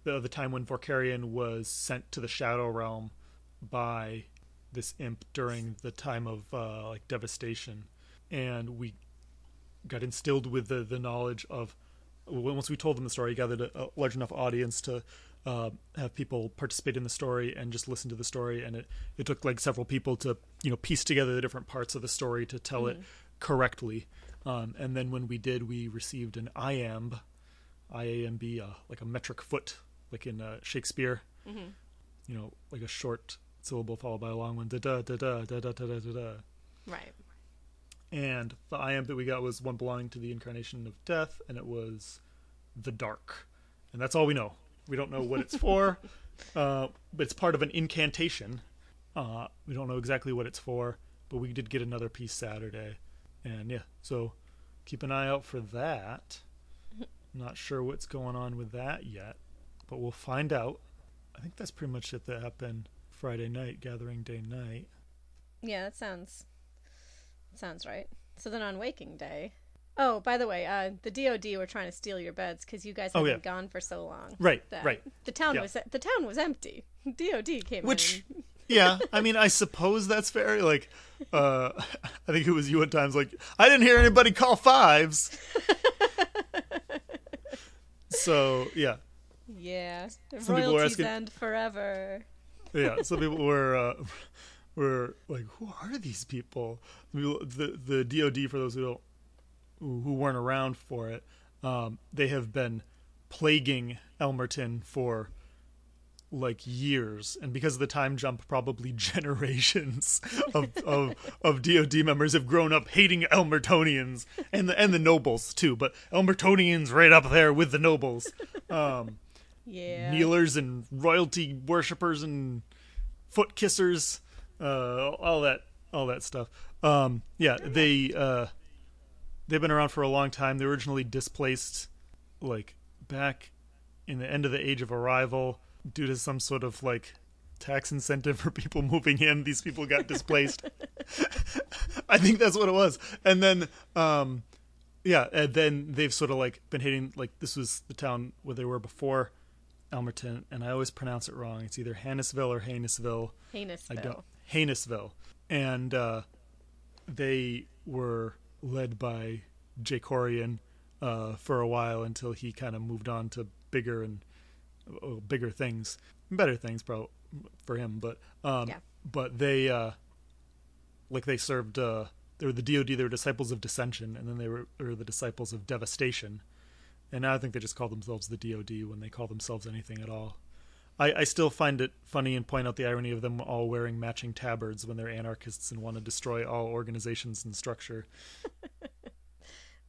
the, the time when Vorkarion was sent to the Shadow Realm by this imp during the time of uh, like devastation, and we got instilled with the the knowledge of once we told them the story, gathered a, a large enough audience to uh, have people participate in the story and just listen to the story. And it, it took like several people to you know piece together the different parts of the story to tell it correctly. Um, and then when we did, we received an iamb, I A M B, uh, like a metric foot, like in uh, Shakespeare. You know, like a short syllable followed by a long one. Da da da da da da da da da. right. And the iamb that we got was one belonging to the incarnation of death, and it was the dark. And that's all we know. We don't know what it's for, uh, but it's part of an incantation. Uh, we don't know exactly what it's for, but we did get another piece Saturday. And yeah, so keep an eye out for that. Not sure what's going on with that yet, but we'll find out. I think that's pretty much it that happened Friday night, gathering day night. Yeah, that sounds sounds right. So then on waking day. Oh, by the way, uh, the DoD were trying to steal your beds because you guys Oh, have yeah. been gone for so long. Right, that right. The town Yeah. was the town was empty. DoD came Which, in. yeah, I mean, I suppose that's fair. Like, uh, I think it was you at times. Like, I didn't hear anybody call fives. so yeah, yeah, Some people royalties asking- end forever. Yeah. Some people were uh, were like, "Who are these people?" The the DoD for those who don't who weren't around for it, um, they have been plaguing Elmerton for like years, and because of the time jump, probably generations of of, of DoD members have grown up hating Elmertonians and the and the nobles too. But Elmertonians right up there with the nobles, um, Yeah. kneelers and royalty worshippers and foot kissers, uh, all that all that stuff. Um, yeah, they uh, they've been around for a long time. They were originally displaced, like back in the end of the Age of Arrival, due to some sort of like tax incentive for people moving in. These people got displaced. I think that's what it was. And then, um, yeah, and then they've sort of like been hating. Like this was the town where they were before Elmerton, and I always pronounce it wrong. It's either Hannisville or Hainesville. Heinous I don't and uh, they were led by Jacorian uh, for a while until he kind of moved on to bigger and uh, bigger things, better things, bro, for him. But um, Yeah. but they uh, like they served. Uh, they were the DoD. They were disciples of dissension, and then they were, were the disciples of devastation. And now I think they just call themselves the DoD when they call themselves anything at all. I, I still find it funny and point out the irony of them all wearing matching tabards when they're anarchists and want to destroy all organizations and structure.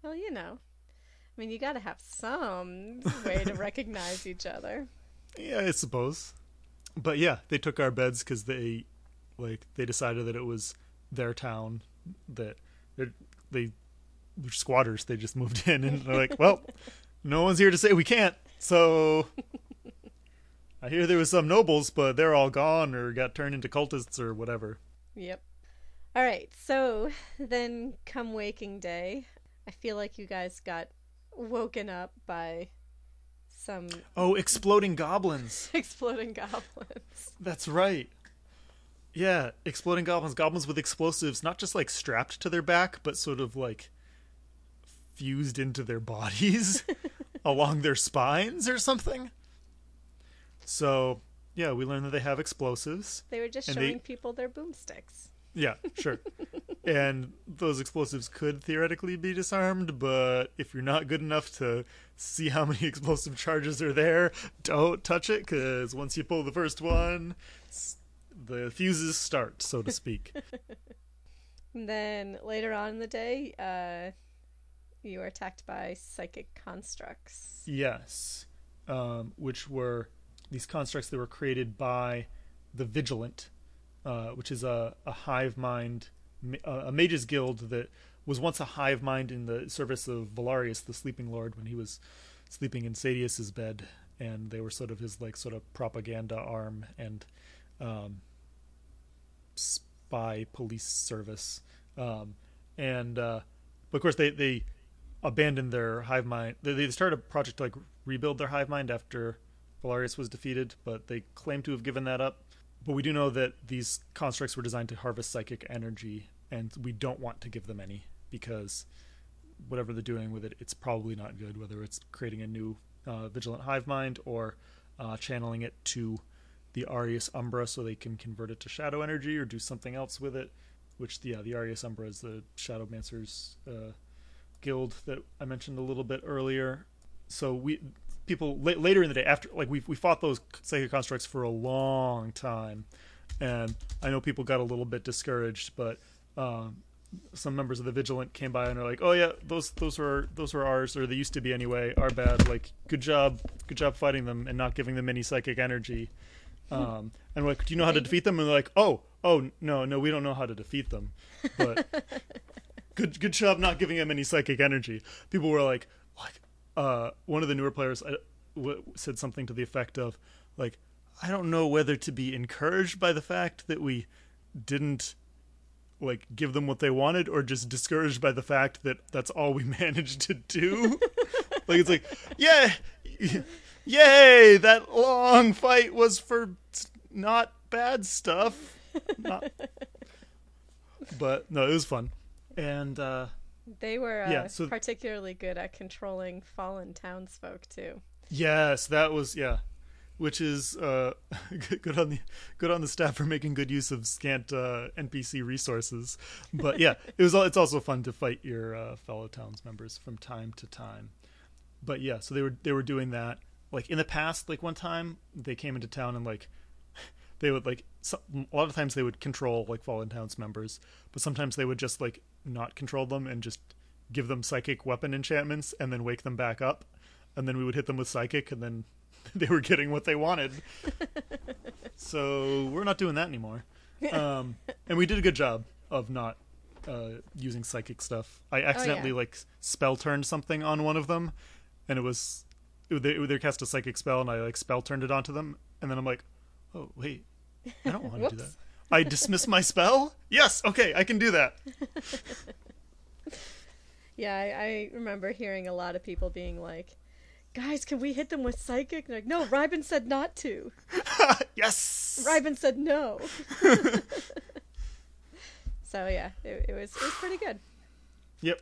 Well, you know, I mean, you got to have some way to recognize each other. Yeah, I suppose. But yeah, they took our beds because they, like, they decided that it was their town. That they they squatters. They just moved in and they're like, well, no one's here to say we can't. So I hear there was some nobles, but they're all gone or got turned into cultists or whatever. Yep. All right. So then, come waking day, I feel like you guys got woken up by some Oh, exploding goblins. exploding goblins. That's right. Yeah, exploding goblins, goblins with explosives, not just like strapped to their back, but sort of like fused into their bodies along their spines or something. So, yeah, we learned that they have explosives. They were just And they- showing people their boomsticks. Yeah, sure. and those explosives could theoretically be disarmed, but if you're not good enough to see how many explosive charges are there, don't touch it because once you pull the first one, the fuses start, so to speak. And then later on in the day, uh, you were attacked by psychic constructs. yes, um, which were these constructs that were created by the Vigilant, uh, which is a, a hive mind, uh, a mages guild that was once a hive mind in the service of Valarius, the Sleeping Lord, when he was sleeping in Sadius's bed, and they were sort of his like sort of propaganda arm and um, spy police service. Um, and uh, but of course they they abandoned their hive mind. They, started a project to like rebuild their hive mind after Valarius was defeated, but they claim to have given that up. But we do know that these constructs were designed to harvest psychic energy, and we don't want to give them any because whatever they're doing with it, it's probably not good. Whether it's creating a new uh, vigilant hive mind or uh, channeling it to the Arius Umbra so they can convert it to shadow energy or do something else with it. Which, yeah, the Arius Umbra is the Shadowmancers uh, guild that I mentioned a little bit earlier. So we people la- later in the day after like we we fought those psychic constructs for a long time, and I know people got a little bit discouraged, but um, some members of the vigilant came by and are like, "Oh yeah, those those were those were ours, or they used to be anyway. Our bad. Like, good job, good job fighting them and not giving them any psychic energy." Um, and we're like, "Do you know how to defeat them?" And they're like, "Oh, oh no, no, we don't know how to defeat them, but." good good job not giving him any psychic energy. People were like, like uh, one of the newer players w- said something to the effect of, like, I don't know whether to be encouraged by the fact that we didn't like give them what they wanted or just discouraged by the fact that that's all we managed to do. Like it's like yeah yay that long fight was for not bad stuff. Not but no it was fun and uh They were uh, Yeah, so- particularly good at controlling fallen townsfolk too. Yes, that was yeah, which is uh, good on the good on the staff for making good use of scant uh, NPC resources. But yeah, it was. It's also fun to fight your uh, fellow towns members from time to time. But yeah, so they were they were doing that. Like in the past, like one time they came into town and like they would like a lot of times they would control like fallen towns members, but sometimes they would just like not control them and just give them psychic weapon enchantments and then wake them back up, and then we would hit them with psychic and then they were getting what they wanted. so we're not doing that anymore, um, and we did a good job of not uh, using psychic stuff. I accidentally like spell turned something on one of them, and it was they, they cast a psychic spell, and I like spell turned it onto them, and then I'm like, oh wait, I don't want to do that. I dismiss my spell. Yes, okay, I can do that. Yeah, I, I remember hearing a lot of people being like, "Guys, can we hit them with psychic?" Like, "No, Ryben said not to. yes. Ryben said no." so yeah, it, it was it was pretty good. Yep.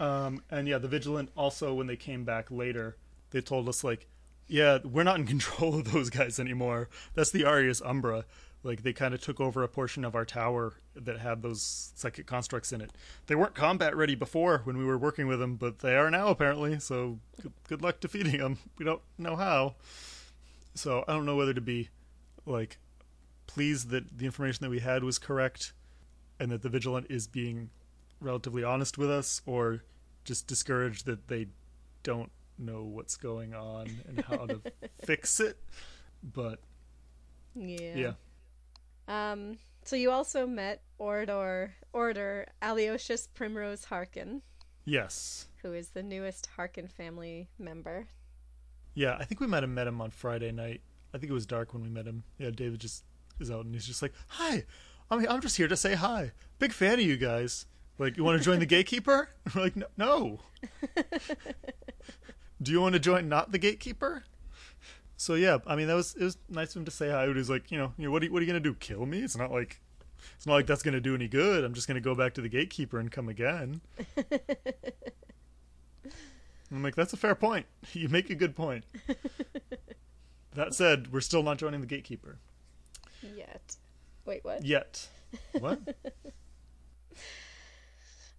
Um, and yeah, the vigilant also when they came back later, they told us like, yeah, we're not in control of those guys anymore. That's the Arius Umbra. Like they kind of took over a portion of our tower that had those psychic constructs in it. They weren't combat ready before when we were working with them, but they are now apparently. So good, good luck defeating them. We don't know how. So I don't know whether to be like pleased that the information that we had was correct and that the vigilant is being relatively honest with us or just discouraged that they don't know what's going on and how to fix it but Yeah. yeah Um. So you also met Ordor Order Aleosius Primrose Harkin. Yes. who is the newest Harkin family member. Yeah, I think we might have met him on Friday night. I think it was dark when we met him. Yeah, David just is out and he's just like, "Hi, I'm I'm just here to say hi. Big fan of you guys. Like, you want to join the gatekeeper?" We're like, "No." no. Do you want to join not the gatekeeper? So yeah, I mean that was it was nice of him to say hi. He was like, you know, you know what are you, what are you gonna do? Kill me? It's not like it's not like that's gonna do any good. I'm just gonna go back to the gatekeeper and come again. I'm like, that's a fair point. You make a good point. that said, we're still not joining the gatekeeper Yet. Wait, what? yet. What?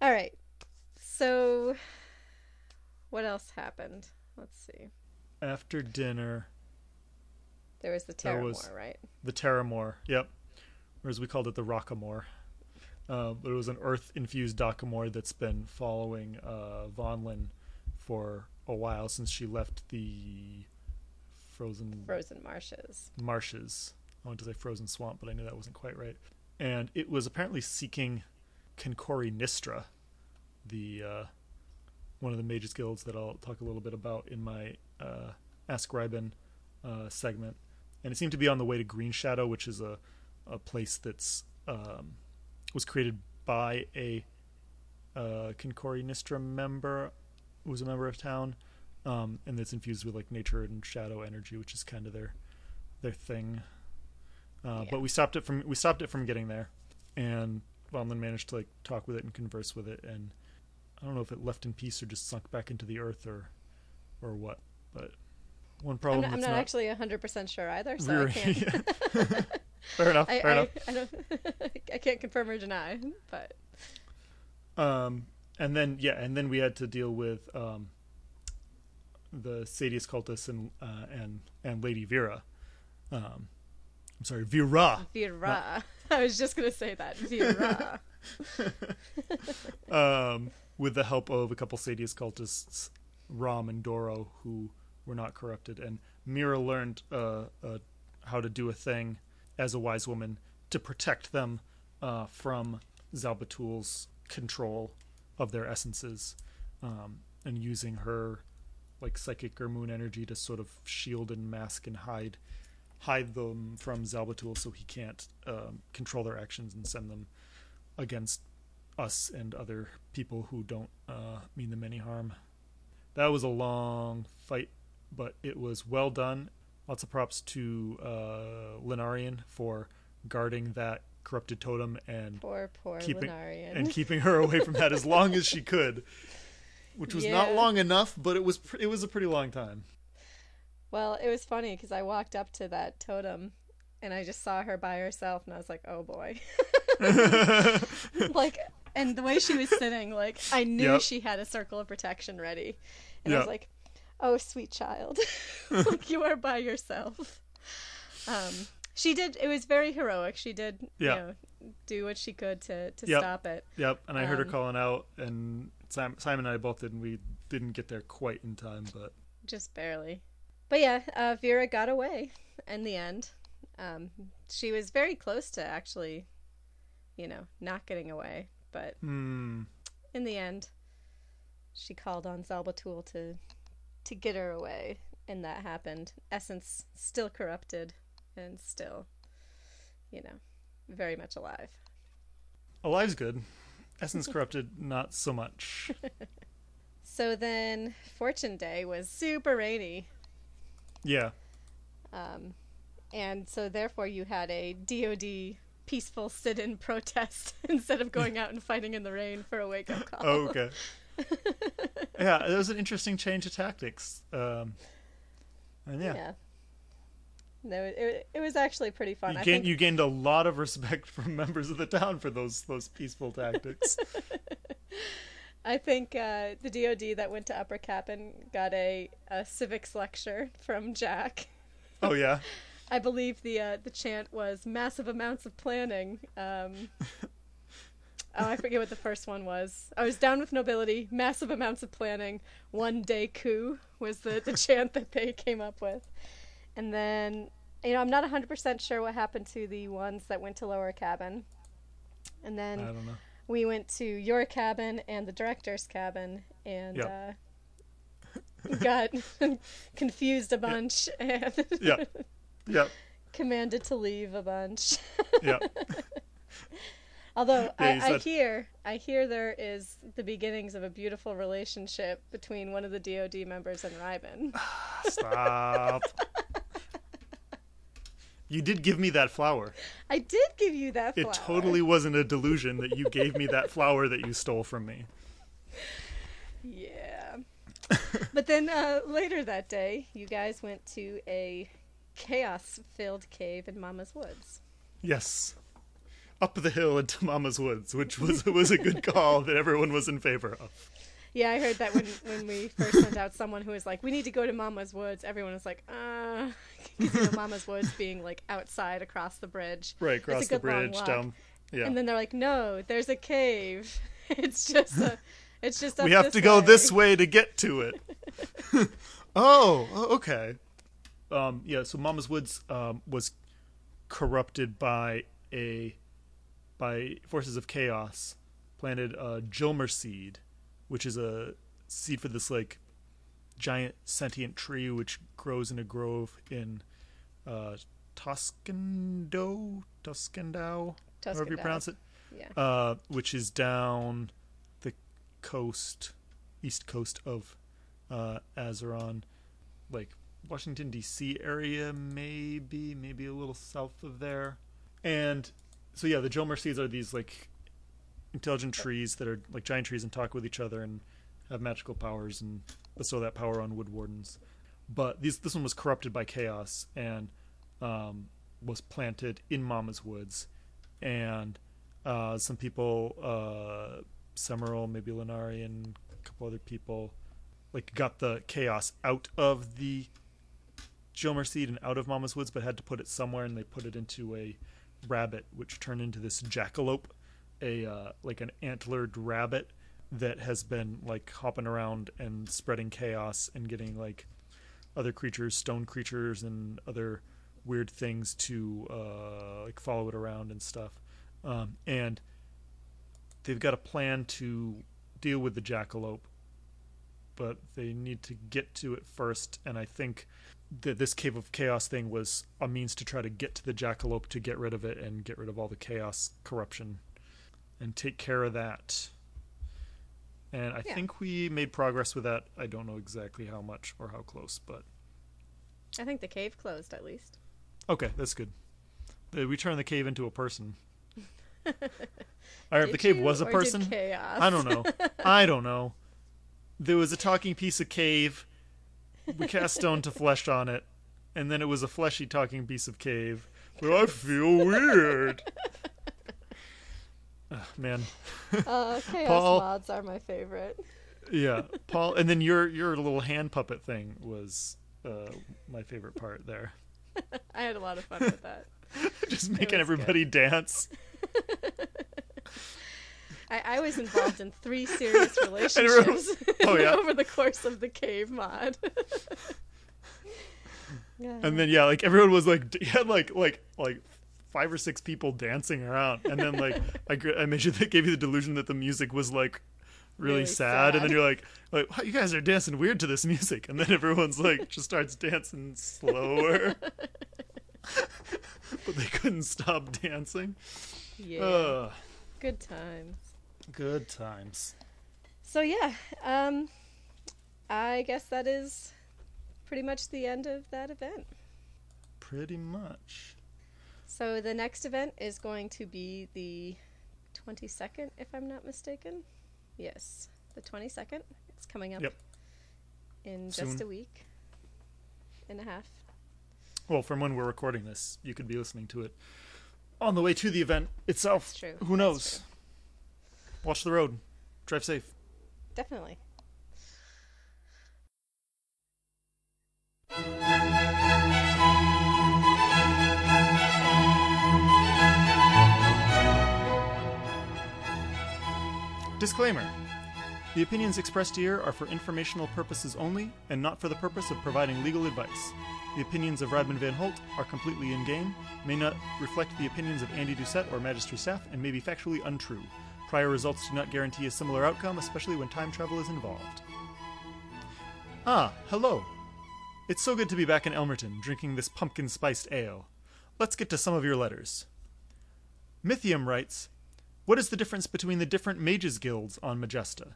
All right. So, what else happened? Let's see. After dinner, There was the was- right? the Terramore. Yep. Or as we called it, the Rockamore. Uh, but it was an earth-infused Dakamor that's been following uh, Vonlin for a while since she left the frozen Frozen marshes. marshes. I wanted to say frozen swamp, but I knew that wasn't quite right. And it was apparently seeking Kinkori Nistra, the uh, one of the mages guilds that I'll talk a little bit about in my uh, Ask Ryben uh, segment. And it seemed to be on the way to Green Shadow, which is a, a place that's um, was created by a uh, Kinkori Nistra member who was a member of town, um, and that's infused with like nature and shadow energy, which is kind of their their thing. Uh, Yeah. But we stopped it from we stopped it from getting there, and Vonlin managed to like talk with it and converse with it, and I don't know if it left in peace or just sunk back into the earth or or what. But one I'm problem not, I'm that's not actually 100% sure either, so I can't. fair enough. I, fair I, enough. I, don't, I can't confirm or deny, but Um, and then yeah, and then we had to deal with um, the Sadius cultists and uh, and and Lady Vera. Um, I'm sorry, Vera. Vera. I was just going to say that. Vera. Um, with the help of a couple Sadius cultists, Ram and Doro, who were not corrupted, and Mira learned uh, uh, how to do a thing as a wise woman to protect them uh, from Zalbatul's control of their essences, um, and using her like psychic or moon energy to sort of shield and mask and hide hide them from Zalbatul so he can't um, control their actions and send them against us and other people who don't uh, mean them any harm. That was a long fight, but it was well done. Lots of props to uh, Linarian for guarding that corrupted totem and Poor, poor keeping Lunarian. and keeping her away from that as long as she could, which was not long enough, but it was pr- it was a pretty long time. Well, it was funny because I walked up to that totem and I just saw her by herself and I was like, oh boy. like, and the way she was sitting, like, I knew Yep. she had a circle of protection ready. And I was like, oh, sweet child. like, you are by yourself. Um, she did, it was very heroic. She did, Yeah. you know, do what she could to, to Yep. stop it. Yep, and I heard her Um, calling out, and Simon, and I both did, and we didn't get there quite in time, but just barely. But yeah, uh, Vera got away in the end. Um, she was very close to actually, you know, not getting away. But hmm, in the end, she called on Zalbatul to to get her away, and that happened. Essence still corrupted, and still, you know, very much alive. alive's good. Essence corrupted, not so much. So then, Fortune Day was super rainy. Yeah, Um, and so therefore you had a DoD peaceful sit-in protest instead of going out and fighting in the rain for a wake-up call. Oh, okay. yeah, it was an interesting change of tactics. Um, and yeah, yeah. No, it, it, was actually pretty fun. you I gained think you gained a lot of respect from members of the town for those those peaceful tactics. I think uh, the DoD that went to Upper Cabin got a, a civics lecture from Jack. oh yeah, I believe the uh, the chant was massive amounts of planning. Um, oh, I forget what the first one was. I was down with nobility, massive amounts of planning, one day coup was the, the chant that they came up with. And then, you know, I'm not 100% sure what happened to the ones that went to Lower Cabin. And I then don't know. we went to your cabin and the director's cabin and Yeah. uh, got confused a bunch and Yeah. Yeah. commanded to leave a bunch. Yeah. Although Yeah, I, I hear, I hear there is the beginnings of a beautiful relationship between one of the DoD members and Ryben. Stop. You did give me that flower. I did give you that. Flower. It totally wasn't a delusion that you gave me that flower that you stole from me. Yeah. but then uh, later that day, you guys went to a chaos-filled cave in Mama's Woods. Yes. Up the hill into Mama's Woods, which was was a good call that everyone was in favor of. Yeah, I heard that when when we first sent out someone who was like, "We need to go to Mama's Woods," everyone was like, "Uh," 'cause, you know, Mama's Woods being like outside across the bridge. Right, It's a across the bridge down. Yeah. And then they're like, "No, there's a cave. It's just a, it's just up we have to go way." this way to get to it. oh, oh, okay. Um, yeah, so Mama's Woods um, was corrupted by a by forces of chaos. Planted a Jilmer seed, which is a seed for this like giant sentient tree which grows in a grove in uh, Toscando, however you pronounce it Yeah. uh, which is down the coast, east coast of uh, Azeron, like Washington D.C. area, maybe, maybe a little south of there. And so yeah, the Jilmer seeds are these like intelligent trees that are like giant trees and talk with each other and have magical powers and bestow that power on wood wardens. But these this one was corrupted by chaos and um, was planted in Mama's Woods, and uh, some people, uh, Semeril, maybe Lenarian, a couple other people, like got the chaos out of the Jilmer seed and out of Mama's Woods, but had to put it somewhere, and they put it into a rabbit, which turned into this jackalope, a uh, like an antlered rabbit that has been like hopping around and spreading chaos and getting like other creatures, stone creatures, and other weird things to uh, like follow it around and stuff. Um, and they've got a plan to deal with the jackalope, but they need to get to it first. And I think that this cave of chaos thing was a means to try to get to the jackalope to get rid of it and get rid of all the chaos corruption and take care of that. And I Yeah. think we made progress with that. I don't know exactly how much or how close, but I think the cave closed at least. okay, that's good. We turned the cave into a person. All right, if the cave you, was a person, chaos? I don't know. I don't know. There was a talking piece of cave. We cast stone to flesh on it, and then it was a fleshy talking piece of cave. But I feel weird. Man, Uh, chaos Paul- mods are my favorite. yeah, Paul, and then your your little hand puppet thing was uh, my favorite part there. I had a lot of fun with that. Just making was good. everybody dance. I, I was involved in three serious relationships Oh, yeah. over the course of the cave mod. yeah. And then yeah, like everyone was like, you had like like like five or six people dancing around, and then like I I made sure that gave you the delusion that the music was like really, Really sad, and then you're like like wow, you guys are dancing weird to this music, and then everyone's like just starts dancing slower, but they couldn't stop dancing. yeah. Good times. Good times. So yeah, um, I guess that is pretty much the end of that event. Pretty much. So the next event is going to be the 22nd, if I'm not mistaken. Yes, the 22nd. It's coming up Yep. in just a week and a half. Well, from when we're recording this, you could be listening to it on the way to the event itself. That's true. Who knows? Watch the road. Drive safe. Definitely. Disclaimer The opinions expressed here are for informational purposes only and not for the purpose of providing legal advice. The opinions of Radman Van Holt are completely in game, may not reflect the opinions of Andy Doucette or Magistry staff, and may be factually untrue. Prior results do not guarantee a similar outcome, especially when time travel is involved. Ah, hello. It's so good to be back in Elmerton, drinking this pumpkin spiced ale. Let's get to some of your letters. Mythium writes, What is the difference between the different mages guilds on Majesta?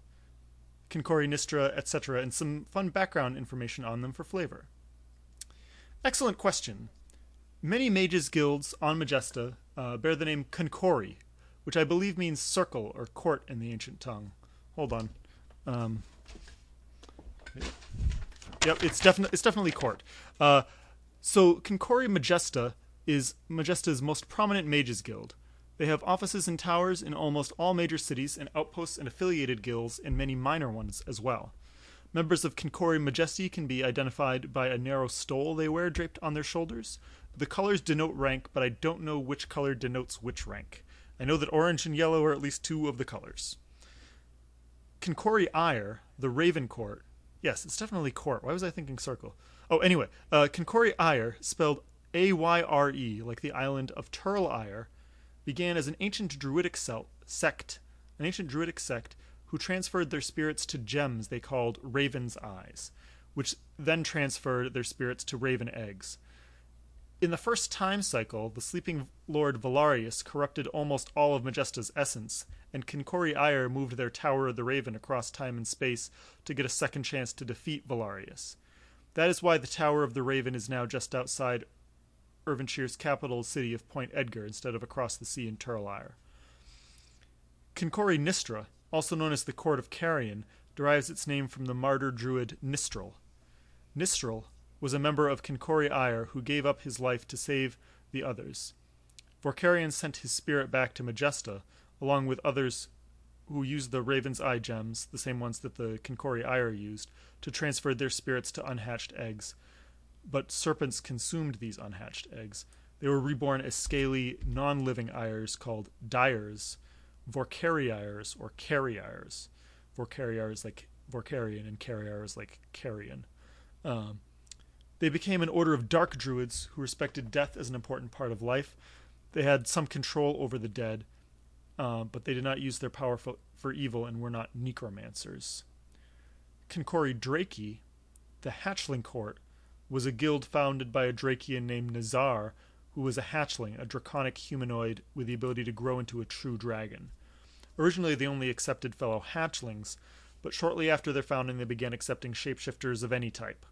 Kinkori Nistra, etc., and some fun background information on them for flavor. Excellent question. Many mages guilds on Majesta uh, bear the name Kinkori, which I believe means circle or court in the ancient tongue. Hold on. Um, yep, it's definitely it's definitely court. Uh, so Kinkori Majesta is Majesta's most prominent mages guild. They have offices and towers in almost all major cities and outposts and affiliated guilds in many minor ones as well. Members of Kinkori Majesti can be identified by a narrow stole they wear draped on their shoulders. The colors denote rank, but I don't know which color denotes which rank. I know that orange and yellow are at least two of the colors. Kinkori Ire, the Raven Court. Yes, it's definitely court. Why was I thinking circle? Oh, anyway, uh, Ire, spelled A Y R E, like the island of Turl Ire, began as an ancient druidic sect, an ancient druidic sect who transferred their spirits to gems they called raven's eyes, which then transferred their spirits to raven eggs. In the first time cycle, the sleeping lord Valarius corrupted almost all of Majesta's essence, and Kinkori Ire moved their Tower of the Raven across time and space to get a second chance to defeat Valarius. That is why the Tower of the Raven is now just outside Irvinshire's capital city of Point Edgar instead of across the sea in Turlire. Kinkori Nistra, also known as the Court of Carrion, derives its name from the martyr druid Nistral. Nistral was a member of Kinkori Ire who gave up his life to save the others. Vorkarion sent his spirit back to Majesta, along with others who used the Raven's Eye gems, the same ones that the Kinkori Ire used, to transfer their spirits to unhatched eggs. But serpents consumed these unhatched eggs. They were reborn as scaly, non living Ires called Dyers, Vorkariires, or Carriers. Vorkariires like Vorkarion, and Carriers like Carrion. Um, they became an order of dark druids who respected death as an important part of life. They had some control over the dead, uh, but they did not use their power for, for evil and were not necromancers. Kinkori Draki, the Hatchling Court, was a guild founded by a Drakian named Nazar, who was a hatchling, a draconic humanoid with the ability to grow into a true dragon. Originally, they only accepted fellow hatchlings, but shortly after their founding, they began accepting shapeshifters of any type.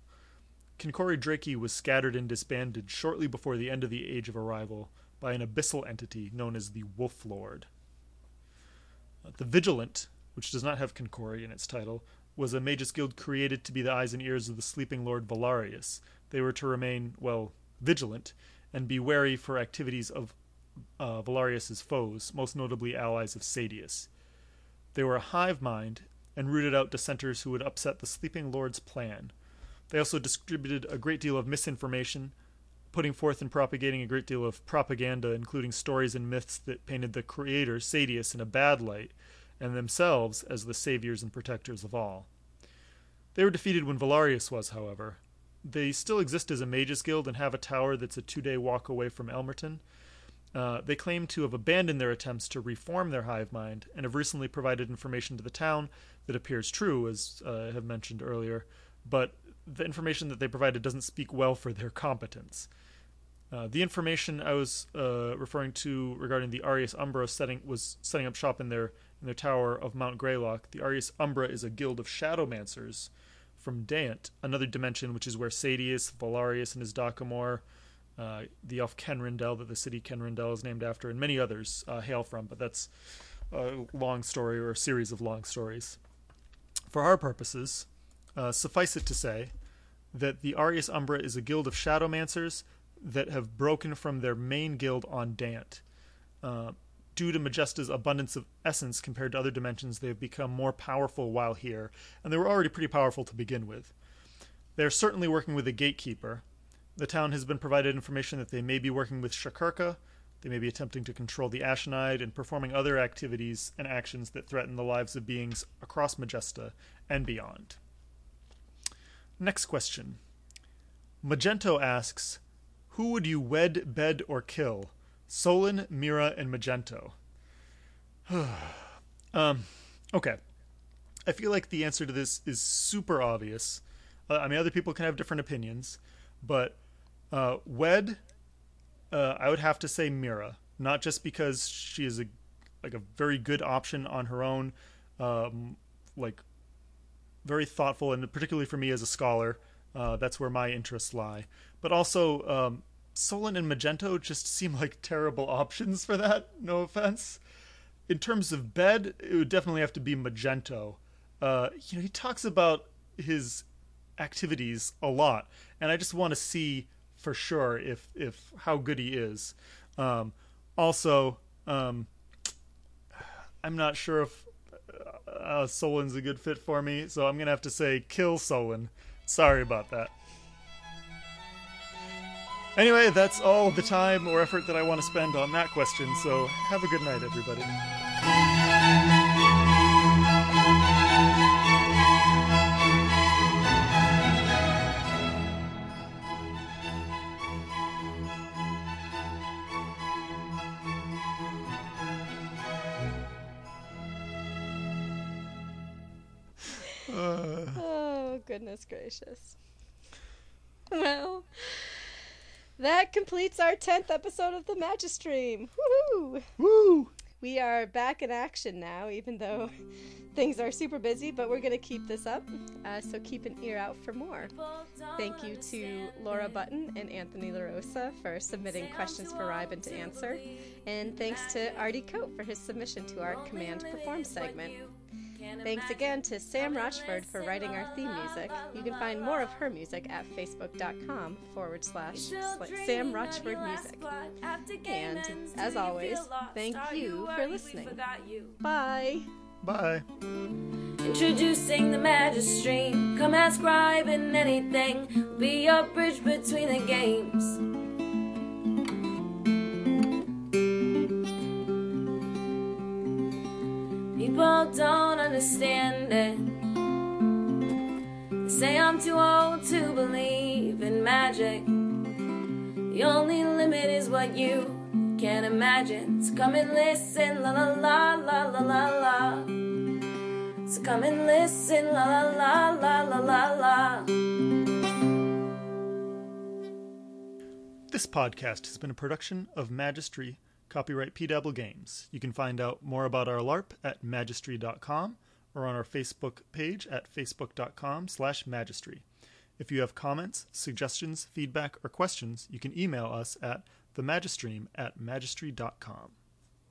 Kinkori Draki was scattered and disbanded shortly before the end of the Age of Arrival by an abyssal entity known as the Wolf Lord. Uh, the Vigilant, which does not have Kinkori in its title, was a magus guild created to be the eyes and ears of the sleeping Lord Valarius. They were to remain, well, vigilant and be wary for activities of uh, Valarius's foes, most notably allies of Sadius. They were a hive mind and rooted out dissenters who would upset the sleeping Lord's plan. They also distributed a great deal of misinformation, putting forth and propagating a great deal of propaganda, including stories and myths that painted the creator, Sadius, in a bad light, and themselves as the saviors and protectors of all. They were defeated when Valarius was, however. They still exist as a mages guild and have a tower that's a two day walk away from Elmerton. Uh, they claim to have abandoned their attempts to reform their hive mind and have recently provided information to the town that appears true, as uh, I have mentioned earlier, but the information that they provided doesn't speak well for their competence. Uh, the information I was uh, referring to regarding the Arius Umbra setting was setting up shop in their in their tower of Mount Greylock. The Arius Umbra is a guild of shadowmancers from Dant, another dimension which is where Sadius, Valarius, and his Dakamor, uh, the elf Kenrindel that the city Kenrindel is named after, and many others uh, hail from. But that's a long story or a series of long stories. For our purposes, uh, suffice it to say that the Arius Umbra is a guild of shadowmancers that have broken from their main guild on Dant. Uh, due to Majesta's abundance of essence compared to other dimensions, they have become more powerful while here, and they were already pretty powerful to begin with. They are certainly working with a gatekeeper. The town has been provided information that they may be working with Shakurka, they may be attempting to control the Ashenide, and performing other activities and actions that threaten the lives of beings across Majesta and beyond. Next question. Magento asks, Who would you wed, bed, or kill? Solon, Mira, and Magento. Um, okay. I feel like the answer to this is super obvious. Uh, I mean, other people can have different opinions, but uh, Wed, uh, I would have to say Mira, not just because she is a like a very good option on her own, um, like very thoughtful, and particularly for me as a scholar, uh, that's where my interests lie. But also, um, Solon and Magento just seem like terrible options for that. No offense. In terms of bed, it would definitely have to be Magento. Uh, you know, he talks about his activities a lot, and I just want to see for sure if if how good he is. Um, also, um, I'm not sure if uh, Solon's a good fit for me, so I'm gonna have to say kill Solon. Sorry about that. Anyway, that's all the time or effort that I want to spend on that question, so have a good night, everybody. Goodness gracious. Well, that completes our 10th episode of the Magistream. Woohoo! Woo! We are back in action now, even though things are super busy, but we're going to keep this up. Uh, so keep an ear out for more. Thank you to Laura Button and Anthony LaRosa for submitting questions for Ryben to answer. And thanks to Artie Coate for his submission to our Command Perform segment. Thanks again to Sam Rochford for writing our theme music. You can find more of her music at facebook.com forward slash Sam Rochford Music. And as always, thank you for listening. Bye. Bye. Introducing the Magistream. Come ask scribe, and anything. Be your bridge between the games. People don't understand it. They say I'm too old to believe in magic. The only limit is what you can imagine. So come and listen, la la la la la la la. So come and listen, la la la la la la la. This podcast has been a production of Magistry, copyright PW Games. You can find out more about our LARP at magistry.com or on our Facebook page at facebook.com slash magistry. If you have comments, suggestions, feedback, or questions, you can email us at themagistream at magistry.com.